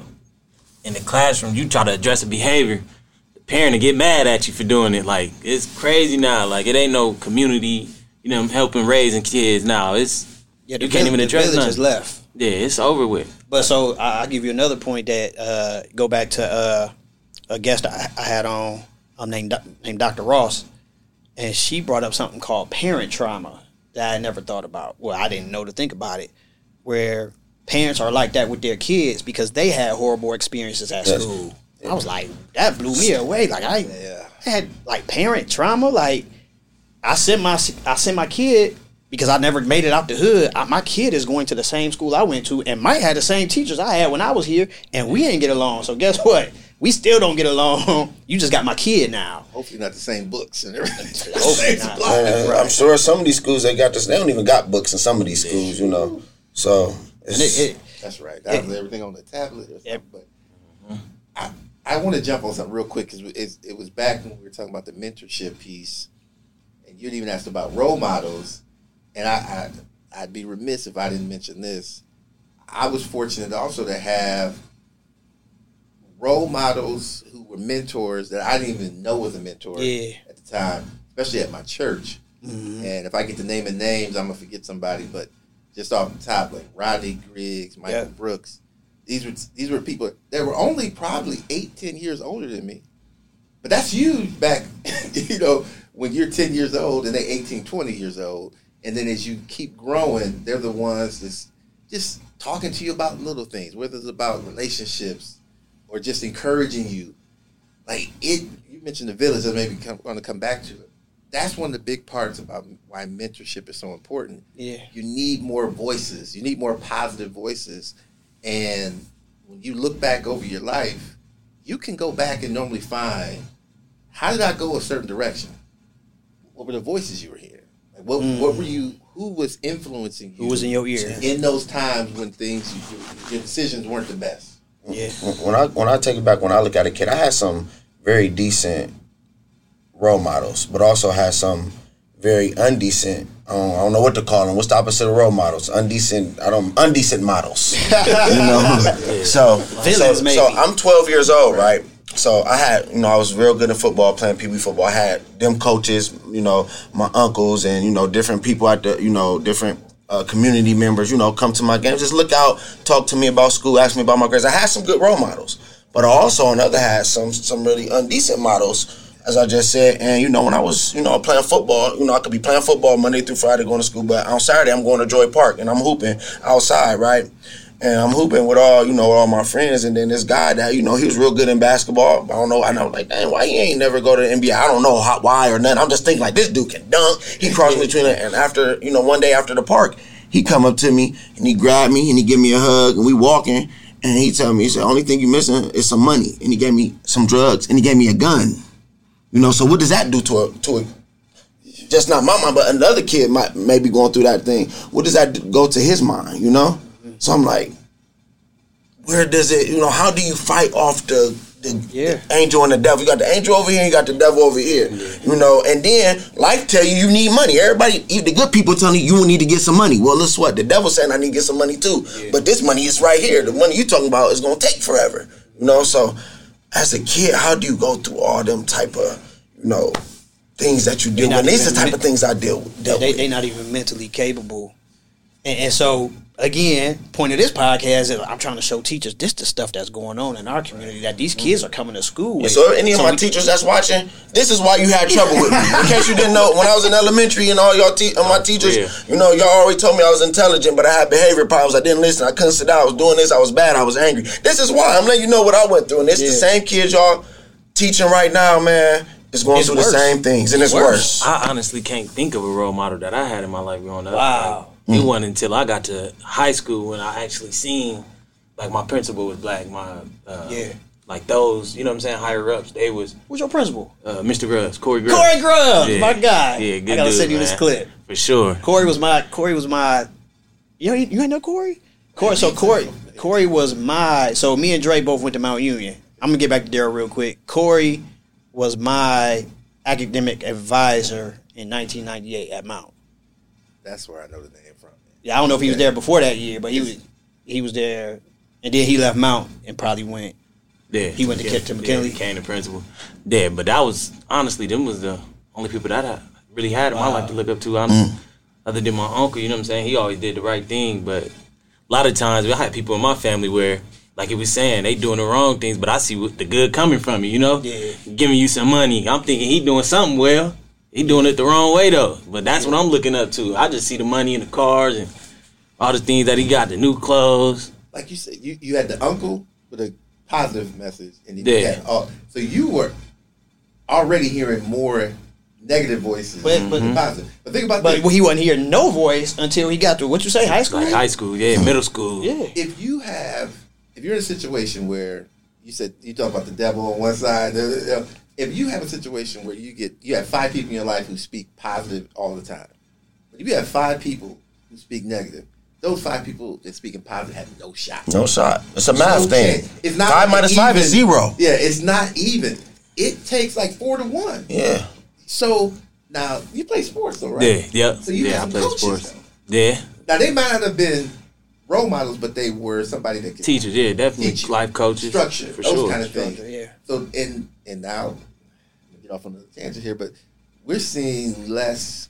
in the classroom, you try to address the behavior parent to get mad at you for doing it. Like it's crazy now. Like it ain't no community, you know, helping raising kids now. It's yeah, you can't even address the village left. Yeah, it's over with. But so I, will give you another point that uh, go back to uh, a guest I, I had on um, named named Dr. Ross, and she brought up something called parent trauma that I never thought about. Well, I didn't know to think about it, where parents are like that with their kids because they had horrible experiences at yes. school. I was like, that blew me away. Like I, yeah. I had like parent trauma. Like I sent my I sent my kid because I never made it out the hood. I, my kid is going to the same school I went to, and might have the same teachers I had when I was here, and we ain't get along. So guess what? We still don't get along. (laughs) You just got my kid now. Hopefully not the same books and everything. (laughs) (laughs) uh, I'm sure some of these schools they got this. They don't even got books in some of these schools, you know. So it, it, that's right. That was everything on the tablet or something. But I, I want to jump on something real quick because it was back when we were talking about the mentorship piece, and you'd even asked about role models, and I, I I'd be remiss if I didn't mention this. I was fortunate also to have role models who were mentors that I didn't even know was a mentor yeah. at the time, especially at my church. Mm-hmm. And if I get to naming names, I'm gonna forget somebody, but just off the top, like Rodney Griggs, Michael yeah. Brooks, these were these were people that were only probably eight, ten years older than me. But that's you back, (laughs) you know, when you're 10 years old and they're 18, 20 years old. And then as you keep growing, they're the ones that's just talking to you about little things, whether it's about relationships or just encouraging you. Like it, you mentioned the village, I maybe come, want to come back to it. That's one of the big parts about why mentorship is so important. Yeah. You need more voices. You need more positive voices and when you look back over your life, you can go back and normally find how did I go a certain direction? What were the voices you were hearing? Like what mm. what were you who was influencing you? Who was in your ear? In those times when things your decisions weren't the best. Yeah. When I when I take it back when I look at a kid, I had some very decent role models, but also had some very undecent. I don't, I don't, know what to call them. What's the opposite of role models? Undecent. I don't. Undecent models. (laughs) you know. so, so, so I'm 12 years old, right? So I had, you know, I was real good in football, playing pee wee football. I had them coaches, you know, my uncles, and you know, different people at the, you know, different uh, community members, you know, come to my games, just look out, talk to me about school, ask me about my grades. I had some good role models, but I also on the other hand some some really undecent models as I just said. And you know, when I was you know playing football, you know, I could be playing football Monday through Friday going to school, but on Saturday I'm going to Joy Park and I'm hooping outside, right? And I'm hooping with all you know all my friends, and then this guy that you know he was real good in basketball. I don't know. I know like, dang, why he ain't never go to the NBA? I don't know how, why or nothing. I'm just thinking like this dude can dunk. He crossed between it, and after you know one day after the park, he come up to me and he grabbed me and he give me a hug, and we walking. And he tell me, he said, only thing you missing is some money. And he gave me some drugs and he gave me a gun. You know, so what does that do to a to a just not my mind, but another kid might maybe going through that thing. What does that go to his mind? You know, so I'm like, where does it? You know, how do you fight off the the, yeah. the angel and the devil? You got the angel over here, you got the devil over here. Yeah. You know, and then life tell you you need money. Everybody, even the good people telling you you need to get some money. Well, let's what the devil saying I need to get some money too. Yeah. But this money is right here. The money you talking about is gonna take forever. You know, so as a kid, how do you go through all them type of, you know, things that you deal with? These are the type of things I deal, deal they, with. They're not even mentally capable. And, and, so again, point of this podcast is I'm trying to show teachers this the stuff that's going on in our community that these kids are coming to school with. So any of my teachers that's watching, this is why you had trouble with me. In case you didn't know, when I was in elementary and all y'all te- uh, my teachers, you know, y'all already told me I was intelligent, but I had behavior problems. I didn't listen. I couldn't sit down. I was doing this. I was bad. I was angry. This is why I'm letting you know what I went through, and it's the same kids y'all teaching right now, man. It's going It's through worse. the same things, and it's, worse. I honestly can't think of a role model that I had in my life growing up. Wow. Like, It Mm. wasn't until I got to high school when I actually seen, like, my principal was black. My uh, Yeah. like those, you know what I'm saying, higher ups. They was. What's your principal? Uh, Mr. Grubbs, Corey Grubbs. Corey Grubbs, my guy. Yeah, good I gotta dude, send you this clip. for sure. Corey was my Corey was my you know you ain't know Corey? Corey so Corey Corey was my so me and Dre both went to Mount Union. I'm gonna get back to Daryl real quick. Corey was my academic advisor in 1998 at Mount. That's where I know the name from. Yeah, I don't know if he was there before that year, but he was he was there, and then he left Mount and probably went. Yeah, he went to yeah, to yeah, McKinley. became the principal. Yeah, but that was honestly them was the only people that I really had in my life to look up to. Honestly, mm. other than my uncle, you know what I'm saying. He always did the right thing, but a lot of times I had people in my family where, like he was saying, they doing the wrong things, but I see the good coming from it. You know, Yeah. giving you some money. I'm thinking he doing something well. He doing it the wrong way though. But that's what I'm looking up to. I just see the money in the cars and all the things that he got, the new clothes. Like you said, you, you had the uncle with a positive message, and then Yeah. you had all. So you were already hearing more negative voices But- but- than positive. But think about But this. he wasn't hearing no voice until he got to what you say high school. Like high school, yeah, middle school. Yeah. if you have, if you're in a situation where you said you talk about the devil on one side, uh, uh, if you have a situation where you get you have five people in your life who speak positive all the time, but if you have five people who speak negative, those five people that speaking positive have no shot. No shot. It's a math No thing. It's not five like minus five is zero. Yeah, it's not even. It takes like four to one. Yeah. So now you play sports though, right? Yeah, yep. So you yeah, had I play coaches, sports. though. Yeah, Now they might not have been role models, but they were somebody that could teachers. Yeah, definitely Teach you. life coaches. structure, for those sure. kind of things. yeah. So and and now get off on the tangent here, but we're seeing less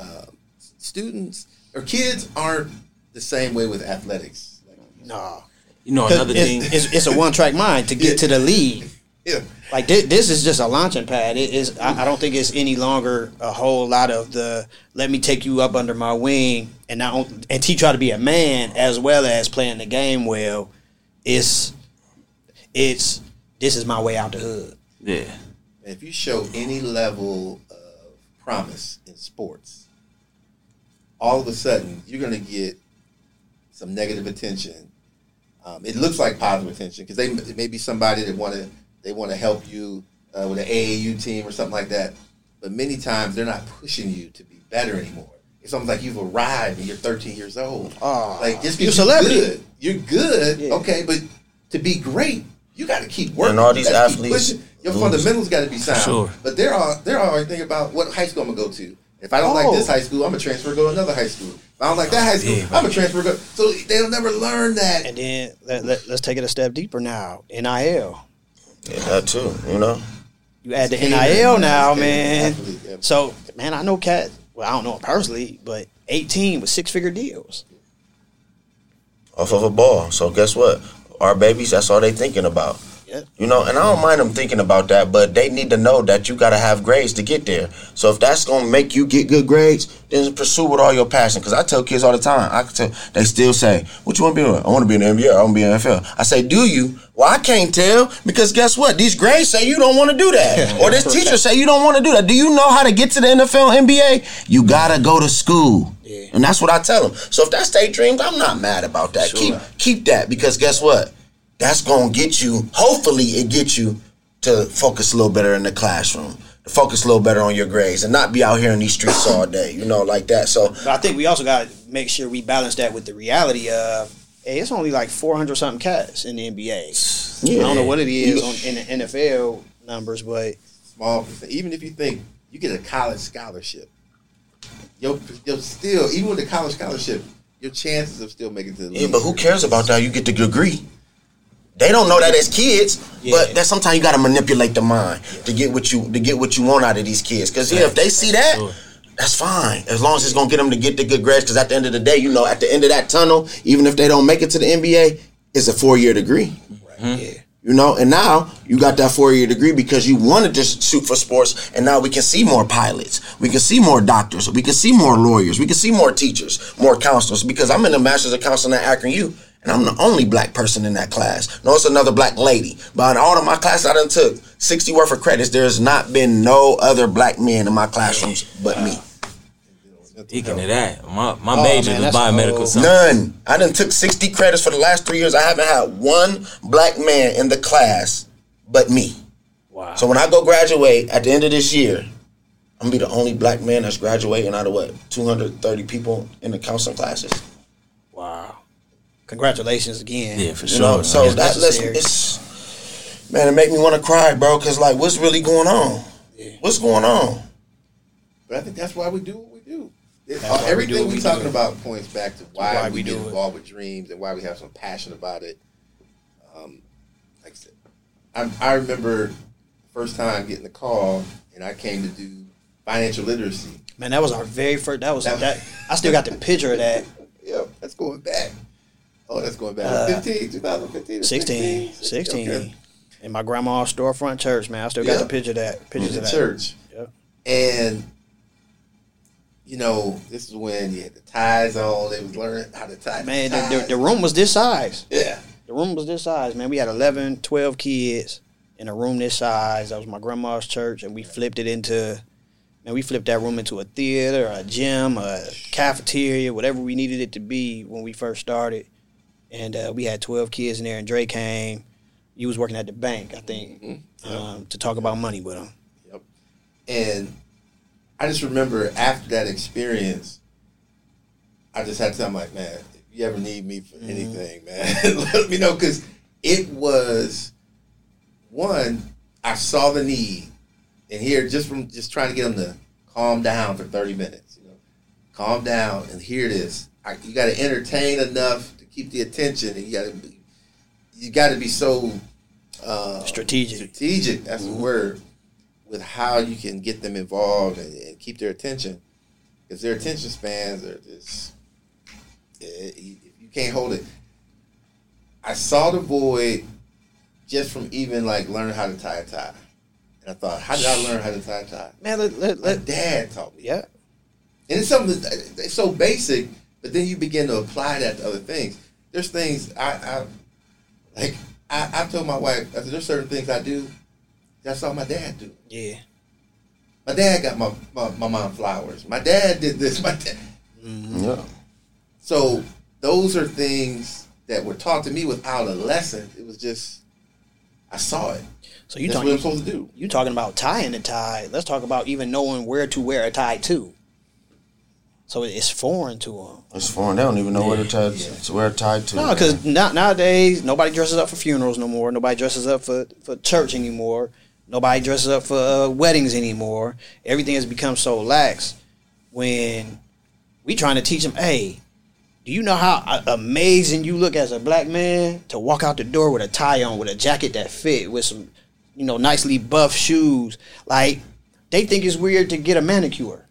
uh, students or kids aren't the same way with athletics. No. You know another it's, thing. It's, it's a one track mind to get (laughs) to the league. (laughs) Yeah. Like this, this is just a launching pad. It is. I, I don't think it's any longer a whole lot of the let me take you up under my wing and not and teach you how to be a man as well as playing the game well. It's it's this is my way out the hood. Yeah. And if you show any level of promise in sports, all of a sudden you're going to get some negative attention. Um, it looks like positive attention because they it may be somebody that want to they want to help you uh, with an AAU team or something like that. But many times they're not pushing you to be better anymore. It's almost like you've arrived and you're 13 years old. Oh, like just you're celebrity. you're good, you're good, Yeah. okay. But to be great, you got to keep working. And all these athletes pushing. Your lose. fundamentals got to be sound. Sure. But they're all they're already thinking about what high school I'm gonna go to. If I don't like Oh. this high school, I'm gonna transfer to go to another high school. If I don't like that oh, high school, Yeah, I'm gonna transfer go. So they'll never learn that. And then let, let, us take it a step deeper now. NIL. Yeah, that too. You know. You add the NIL catering, now, man. man. Yeah. So man, I know cat. Well, I don't know him personally, but 18 with six figure deals. off of a ball. So guess what? Our babies, that's all they thinking about. You know, and I don't mind them thinking about that, but they need to know that you got to have grades to get there. So if that's gonna make you get good grades, then pursue with all your passion. Because I tell kids all the time, I can tell they still say, "What you want to be doing? I want to be in the NBA. I want to be in the NFL." I say, "Do you?" Well, I can't tell because guess what? These grades say you don't want to do that, (laughs) or this teacher say you don't want to do that. Do you know how to get to the NFL, NBA? You gotta go to school. Yeah. And that's what I tell them. So if that's their dreams, I'm not mad about that. Sure. Keep keep that because guess what? That's gonna get you. Hopefully, it gets you to focus a little better in the classroom, to focus a little better on your grades, and not be out here in these streets all day. You know, like that. So But I think we also got to make sure we balance that with the reality of, hey, it's only like 400 something cats in the NBA. I don't know what it is on, in the NFL numbers, but Small, even if you think you get a college scholarship, you'll, you'll still even with a college scholarship, your chances of still making it to the yeah, league. but who cares about that? You get the degree. They don't know that as kids, but that sometimes you got to manipulate the mind to get what you to get what you want out of these kids. Because yeah, if they see that, That's fine as long as it's gonna get them to get the good grades. Because at the end of the day, you know, at the end of that tunnel, even if they don't make it to the NBA, it's a four year degree. Right. Yeah. You know, and now you got that four year degree because you wanted to shoot for sports, and now we can see more pilots, we can see more doctors, we can see more lawyers, we can see more teachers, more counselors. Because I'm in the Masters of Counseling at Akron U, and I'm the only black person in that class. No, it's another black lady. But in all of my classes I done took 60 worth of credits, there's not been no other black men in my classrooms but me. Speaking of that, my, my oh, major man, was biomedical science. None. I done took 60 credits for the last three years. I haven't had one black man in the class but me. Wow. So when I go graduate at the end of this year, I'm gonna be the only black man that's graduating out of what 230 people in the counseling classes. Wow! Congratulations again. Yeah, for sure. Know, so that listen, it's man, it make me want to cry, bro. Cause like, what's really going on? Yeah. What's going on? But I think that's why we do what we do. Uh, everything we are talking about points back to why, why we, we get involved with dreams and why we have some passion about it. Um, like I said, I, I remember first time getting the call, and I came to do financial literacy. Man, that was our very first. That was that. that I still got the picture of that. (laughs) Yep, that's going back. Oh, that's going back. Uh, 15, 2015, 16, 16. 16. Okay. In my grandma's storefront church, man. I still got the picture of that. Pictures of that. Church. Yep. And you know, this is when you had the ties on. They was learning how to tie. Man, the, the, the, room was this size. Yeah. The room was this size, man. We had 11, 12 kids in a room this size. That was my grandma's church, and we flipped it into, man, we flipped that room into a theater, a gym, a cafeteria, whatever we needed it to be when we first started. And uh, we had 12 kids in there, and Dre came. He was working at the bank, I think, mm-hmm. yep. um, to talk about money with him. Yep. And I just remember after that experience, I just had to tell him like, man, if you ever need me for mm-hmm. anything, (laughs) man, let me know because it was one. I saw the need, and here just from just trying to get them to calm down for thirty minutes, you know, calm down and hear this. I, you got to entertain enough keep the attention, and you got to you got to be so uh, strategic. Strategic. That's mm-hmm. the word with how you can get them involved and, and keep their attention because their attention spans are just if you can't hold it. I saw the void just from even like learning how to tie a tie, and I thought, how did I learn how to tie a tie? Man, let, let, let dad taught me. Yeah, and it's something that's so basic, but then you begin to apply that to other things. There's things I, I like. I, I told my wife, I said, there's certain things I do that's all my dad do. Yeah. My dad got my, my, my mom flowers. My dad did this. (laughs) My dad. Mm-hmm. Yeah. So those are things that were taught to me without a lesson. It was just I saw it. So you talking? What I'm supposed to do. You talking about tying a tie? Let's talk about even knowing where to wear a tie to. So it's foreign to them. It's foreign. They don't even know yeah. where to tie yeah. to where tied to. No, because nowadays nobody dresses up for funerals no more. Nobody dresses up for, for church anymore. Nobody dresses up for uh, weddings anymore. Everything has become so lax. When we trying to teach them, hey, do you know how uh, amazing you look as a black man to walk out the door with a tie on, with a jacket that fit, with some, you know, nicely buff shoes? Like they think it's weird to get a manicure.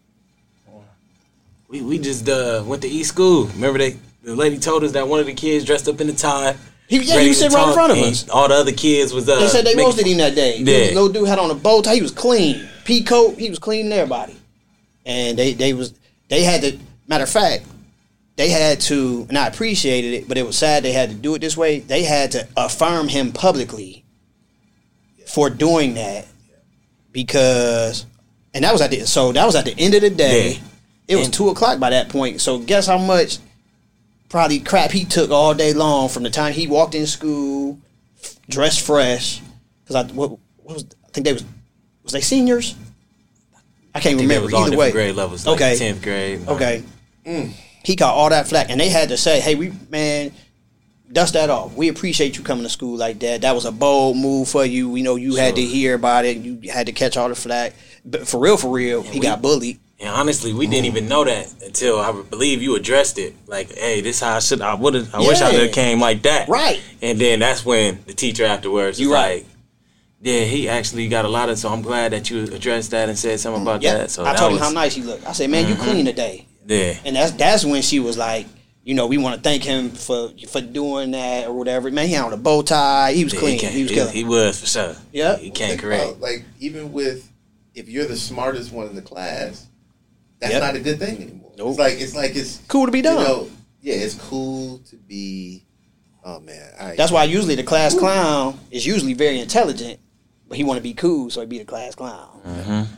We we just uh, went to East School. Remember they the lady told us that one of the kids dressed up in a tie he, yeah, he was sitting right in front of us. All the other kids was. Uh, they said they roasted him that day. Yeah. No dude had on a bow tie. He was clean. Pea coat. He was cleaning everybody. And they they was they had to. Matter of fact, they had to, and I appreciated it, but it was sad they had to do it this way. They had to affirm him publicly for doing that because, and that was at the so that was at the end of the day. Yeah. It was and, two o'clock by that point. So guess how much probably crap he took all day long from the time he walked in school, dressed fresh. Because I what, what, was I think they was was they seniors? I can't I remember either way. Grade levels, like okay, tenth grade. Okay, mm. he got all that flack, and they had to say, "Hey, we man." Dust that off. We appreciate you coming to school like that. That was a bold move for you. We know you sure. had to hear about it. You had to catch all the flack. But for real, for real, he we, got bullied. And honestly, we didn't even know that until I believe you addressed it. Like, hey, this how I should. I would have. I yeah. wish I would have came like that. Right. And then that's when the teacher afterwards you right. like, Yeah, he actually got a lot of. So I'm glad that you addressed that and said something about Yeah, that. So I that told was, him how nice he looked. I said, "Man, you Mhm. clean today." Yeah. And that's that's when she was like, you know, we want to thank him for for doing that or whatever. Man, he had on a bow tie. He was Yeah, clean. He, He was he, he was for sure. Yeah. He can't Think correct. about, like even with if you're the smartest one in the class, that's Yep. not a good thing anymore. It's like it's like it's Cool to be done. You know, yeah, it's cool to be. Oh man, I, That's why usually the class clown is usually very intelligent, but he want to be cool, so he be the class clown. Mm-hmm.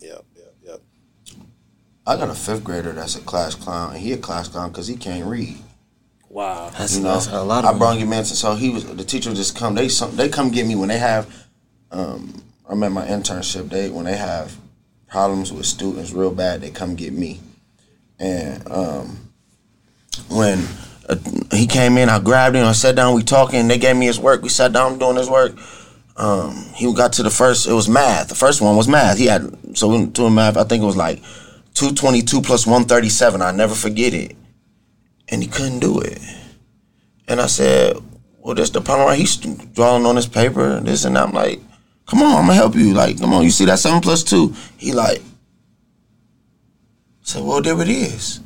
Yep, yep, yep. I got a fifth grader that's a class clown, and he a class clown because he can't read. Wow, that's, you know, that's a lot I of. brought him in, so he was the teacher just come. They some they come get me when they have. Um, I'm at my internship. They when they have problems with students real bad, they come get me. And um, when uh, he came in, I grabbed him. I sat down. We talking. They gave me his work. We sat down doing his work. Um, he got to the first. It was math. The first one was math. He had so we doing math. I think it was like two twenty two plus one thirty seven. I never forget it. And he couldn't do it. And I said, "Well, that's the problem. Right? He's drawing on his paper this and that." I'm like, "Come on, I'm gonna help you. Like, come on. You see that seven plus two? He like, said, "Well, there it is.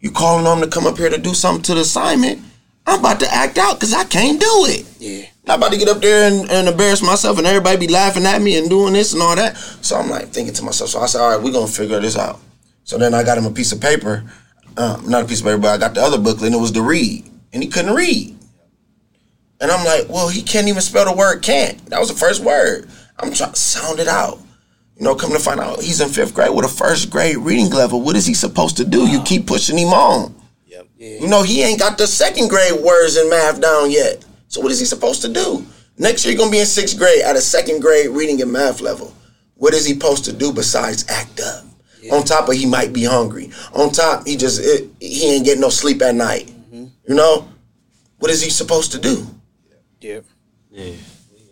You calling on him to come up here to do something to the assignment? I'm about to act out because I can't do it. Yeah, I'm about to get up there and, and embarrass myself, and everybody be laughing at me and doing this and all that. So I'm like thinking to myself. So I said, "All right, we're gonna figure this out." So then I got him a piece of paper, um, not a piece of paper, but I got the other booklet, and it was to read, and he couldn't read. And I'm like, well, he can't even spell the word can't. That was the first word. I'm trying to sound it out. You know, come to find out he's in fifth grade with a first grade reading level. What is he supposed to do? You keep pushing him on. Yep. You know, he ain't got the second grade words in math down yet. So what is he supposed to do? Next year, you're gonna be in sixth grade at a second grade reading and math level. What is he supposed to do besides act up? On top of he might be hungry. On top, he just it, he ain't getting no sleep at night. Mm-hmm. You know, what is he supposed to do? Yeah. Yeah.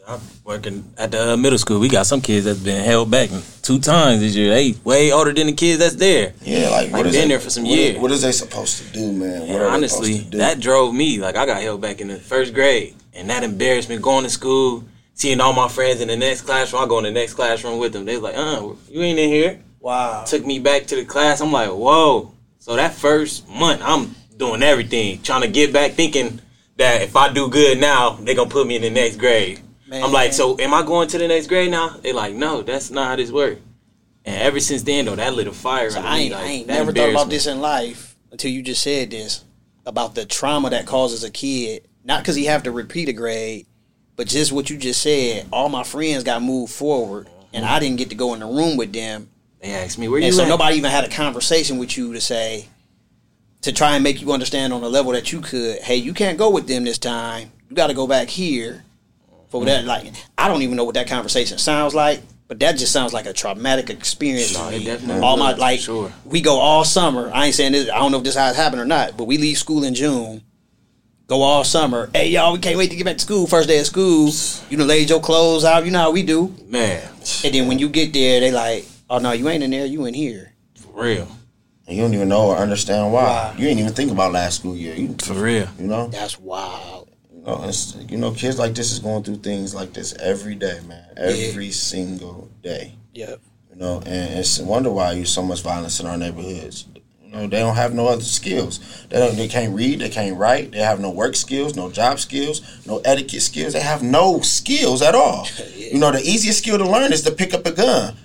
I'm working at the uh, middle school. We got some kids that's been held back two times this year. They way older than the kids that's there. Yeah, like what Like, is been it- there for some what is- years. What is they supposed to do, man? And What are they honestly, supposed to do? that drove me. Like I got held back in the first grade, and that embarrassment going to school, seeing all my friends in the next classroom. I go in the next classroom with them. They're like, "Uh, you ain't in here." Wow. Took me back to the class. I'm like, "Whoa!" So that first month, I'm doing everything, trying to get back, thinking that if I do good now, they're gonna put me in the next grade. I'm like, so am I going to the next grade now? They're like, no, that's not how this works. And ever since then, though, that lit a fire. So I ain't, like, I ain't never thought about this in life until you just said this about the trauma that causes a kid. Not because he have to repeat a grade, but just what you just said. All my friends got moved forward, and I didn't get to go in the room with them. They asked me where you. and so at? nobody even had a conversation with you to say to try and make you understand on the level that you could. Hey, you can't go with them this time. You got to go back here for that. Mm-hmm. Like I don't even know what that conversation sounds like, but that just sounds like a traumatic experience. No, to it definitely all my like sure. we go all summer. I ain't saying this. I don't know if this how it happened or not, but we leave school in June. Go all summer. Hey y'all, we can't wait to get back to school. First day of school. You done laid your clothes out. You know how we do. Man, And then when you get there, they like, oh no, you ain't in there. You in here. for real. And you don't even know or understand why. You ain't even think about last school year. You, For real. You know? That's wild. You know, it's, you know, kids like this is going through things like this every day, man. Every single day. Yep. You know, and it's a wonder why you so much violence in our neighborhoods. You know, they don't have no other skills. They don't. They can't read. They can't write. They have no work skills, no job skills, no etiquette skills. They have no skills at all. (laughs) You know, the easiest skill to learn is to pick up a gun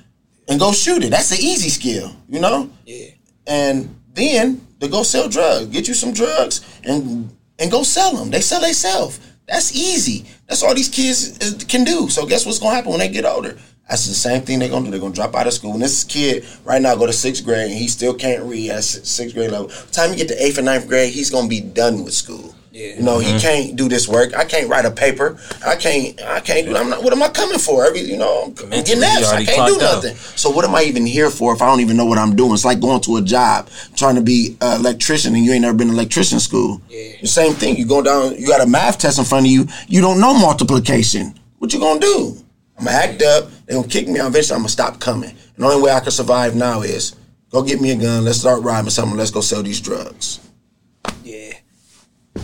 and go shoot it. That's the easy skill. You know. Yeah. And then to go sell drugs, get you some drugs and and go sell them. They sell themselves. That's easy. That's all these kids is, can do. So guess what's gonna happen when they get older? That's the same thing they're gonna do. They're gonna drop out of school. And this kid right now go to sixth grade and he still can't read at sixth grade level. By the time you get to eighth and ninth grade, he's gonna be done with school. Yeah. You know, he mm-hmm. can't do this work. I can't write a paper. I can't. I can't do. I'm not. What am I coming for? Every you know, I'm getting Mentally, F's. you I can't do clocked out. nothing. So what am I even here for if I don't even know what I'm doing? It's like going to a job, trying to be an electrician, and you ain't never been to electrician school. Yeah. The same thing. You go down. You got a math test in front of you. You don't know multiplication. What you gonna do? I'm gonna act up. They gonna kick me out. Eventually, I'm gonna stop coming. And the only way I can survive now is go get me a gun. Let's start robbing someone. Let's go sell these drugs.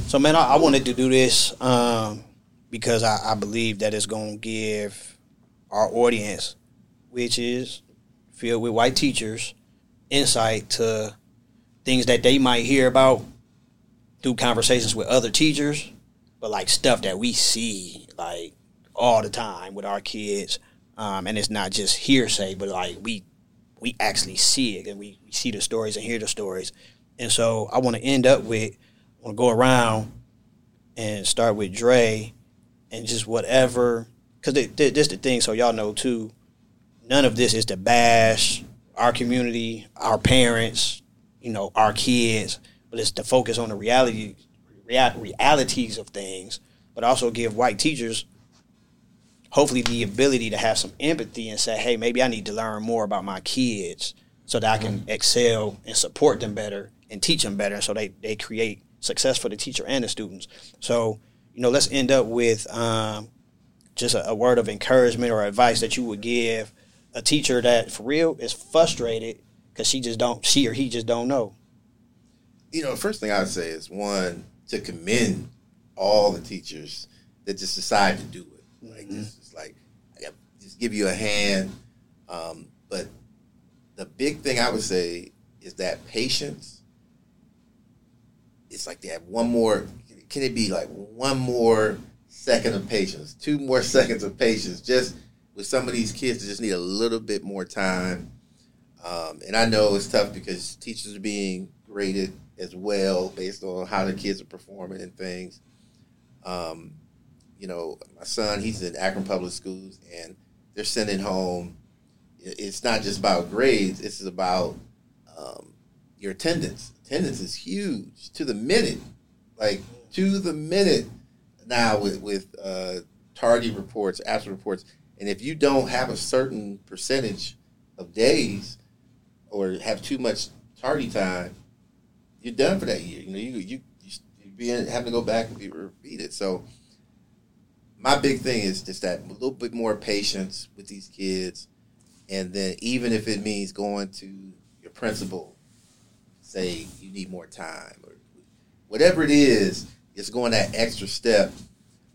So man, I, I wanted to do this um, because I, I believe that it's gonna give our audience, which is filled with white teachers, insight to things that they might hear about through conversations with other teachers, but like stuff that we see like all the time with our kids. Um, and it's not just hearsay, but like we we actually see it and we, we see the stories and hear the stories. And so I want to end up with, I want to go around and start with Dre and just whatever, because this is the thing, so y'all know too, none of this is to bash our community, our parents, you know, our kids, but it's to focus on the reality, real, realities of things, but also give white teachers hopefully the ability to have some empathy and say, hey, maybe I need to learn more about my kids so that I can mm-hmm. excel and support them better and teach them better so they, they create success for the teacher and the students. So, you know, let's end up with um, just a, a, word of encouragement or advice that you would give a teacher that for real is frustrated because she just don't, she or he just don't know. You know, the first thing I would say is one, to commend all the teachers that just decide to do it. Like, mm-hmm like just give you a hand. Um, but the big thing I would say is that patience. It's like they have one more. Can it be like one more second of patience, two more (laughs) seconds of patience, just with some of these kids that just need a little bit more time. Um, and I know it's tough because teachers are being graded as well based on how the kids are performing and things. Um, you know, my son, he's in Akron Public Schools, and they're sending home. It's not just about grades; it's about um, your attendance. Attendance is huge to the minute, like to the minute. Now with with uh, tardy reports, absent reports, and if you don't have a certain percentage of days or have too much tardy time, you're done for that year. You know, you you you be having to go back and be repeated. So my big thing is just that a little bit more patience with these kids, and then even if it means going to your principal, say you need more time or whatever it is, it's going that extra step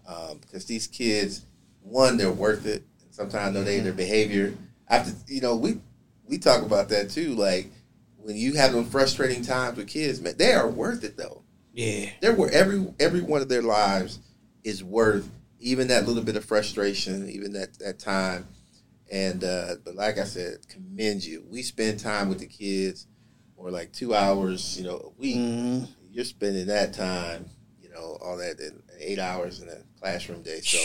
because um, these kids, one, they're worth it. Sometimes know they their behavior. After you know, we we talk about that too. Like when you have them frustrating times with kids, man, they are worth it though. Yeah, they're worth every every one of their lives is worth even that little bit of frustration, even that that time. And uh, but like I said, commend you. We spend time with the kids, or like two hours, you know, a week. Mm-hmm. You're spending that time, you know, all that in eight hours in a classroom day. So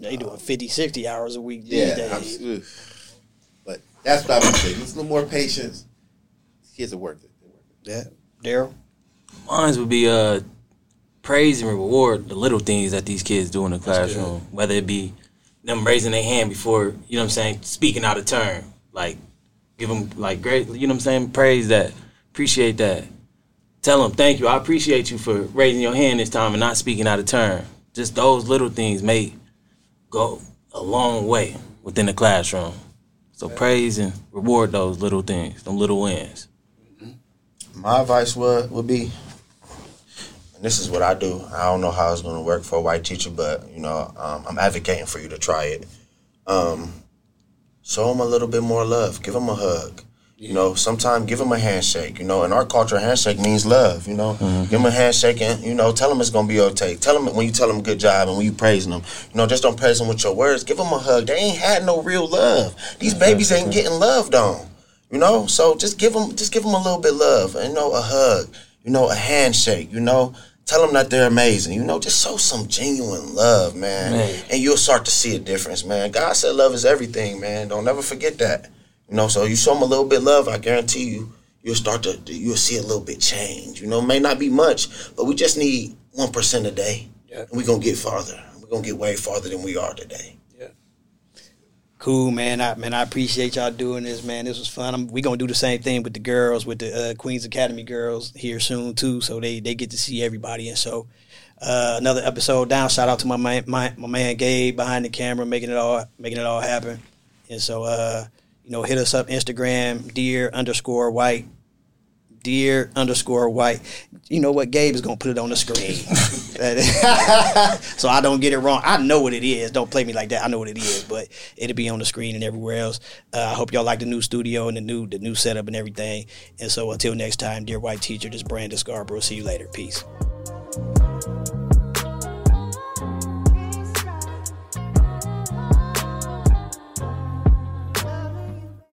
they doing um, 50, 60 hours a week these yeah, days. but that's what I would say. Just a little more patience. Kids are worth it. Yeah, Daryl. Mine would be uh praise and reward the little things that these kids do in the classroom, whether it be them raising their hand before, you know what I'm saying, speaking out of turn. Like, give them, like, great, you know what I'm saying, praise that, appreciate that. Tell them, thank you, I appreciate you for raising your hand this time and not speaking out of turn. Just those little things may go a long way within the classroom. So praise and reward those little things, them little wins. My advice would, would be and this is what I do. I don't know how it's going to work for a white teacher, but you know, um, I'm advocating for you to try it. Um, show them a little bit more love. Give them a hug. You know, sometimes give them a handshake. You know, in our culture, a handshake means love. You know, mm-hmm. give them a handshake and you know, tell them it's gonna be okay. Tell them when you tell them good job and when you praising them. You know, just don't praise them with your words. Give them a hug. They ain't had no real love. These babies ain't getting loved on. You know, so just give them, just give them a little bit of love. You know, a hug. You know, a handshake. You know, Tell them that they're amazing. You know, just show some genuine love, man. man. And you'll start to see a difference, man. God said love is everything, man. Don't ever forget that. You know, so you show them a little bit love, I guarantee you, you'll start to, you'll see a little bit change. You know, may not be much, but we just need 1% a day. Yeah. And we're going to get farther. We're going to get way farther than we are today. Cool, man. I man, I appreciate y'all doing this, man. This was fun. I'm, we gonna do the same thing with the girls, with the uh, Queens Academy girls here soon too, so they they get to see everybody. And so, uh, another episode down. Shout out to my man, my, my man Gabe behind the camera, making it all making it all happen. And so, uh, you know, hit us up Instagram, dear underscore white, dear underscore white. You know what? Gabe is gonna put it on the screen, (laughs) so I don't get it wrong. I know what it is. Don't play me like that. I know what it is, but it'll be on the screen and everywhere else. Uh, I hope y'all like the new studio and the new the new setup and everything. And so until next time, dear white teacher, this Brandon Scarborough. See you later. Peace.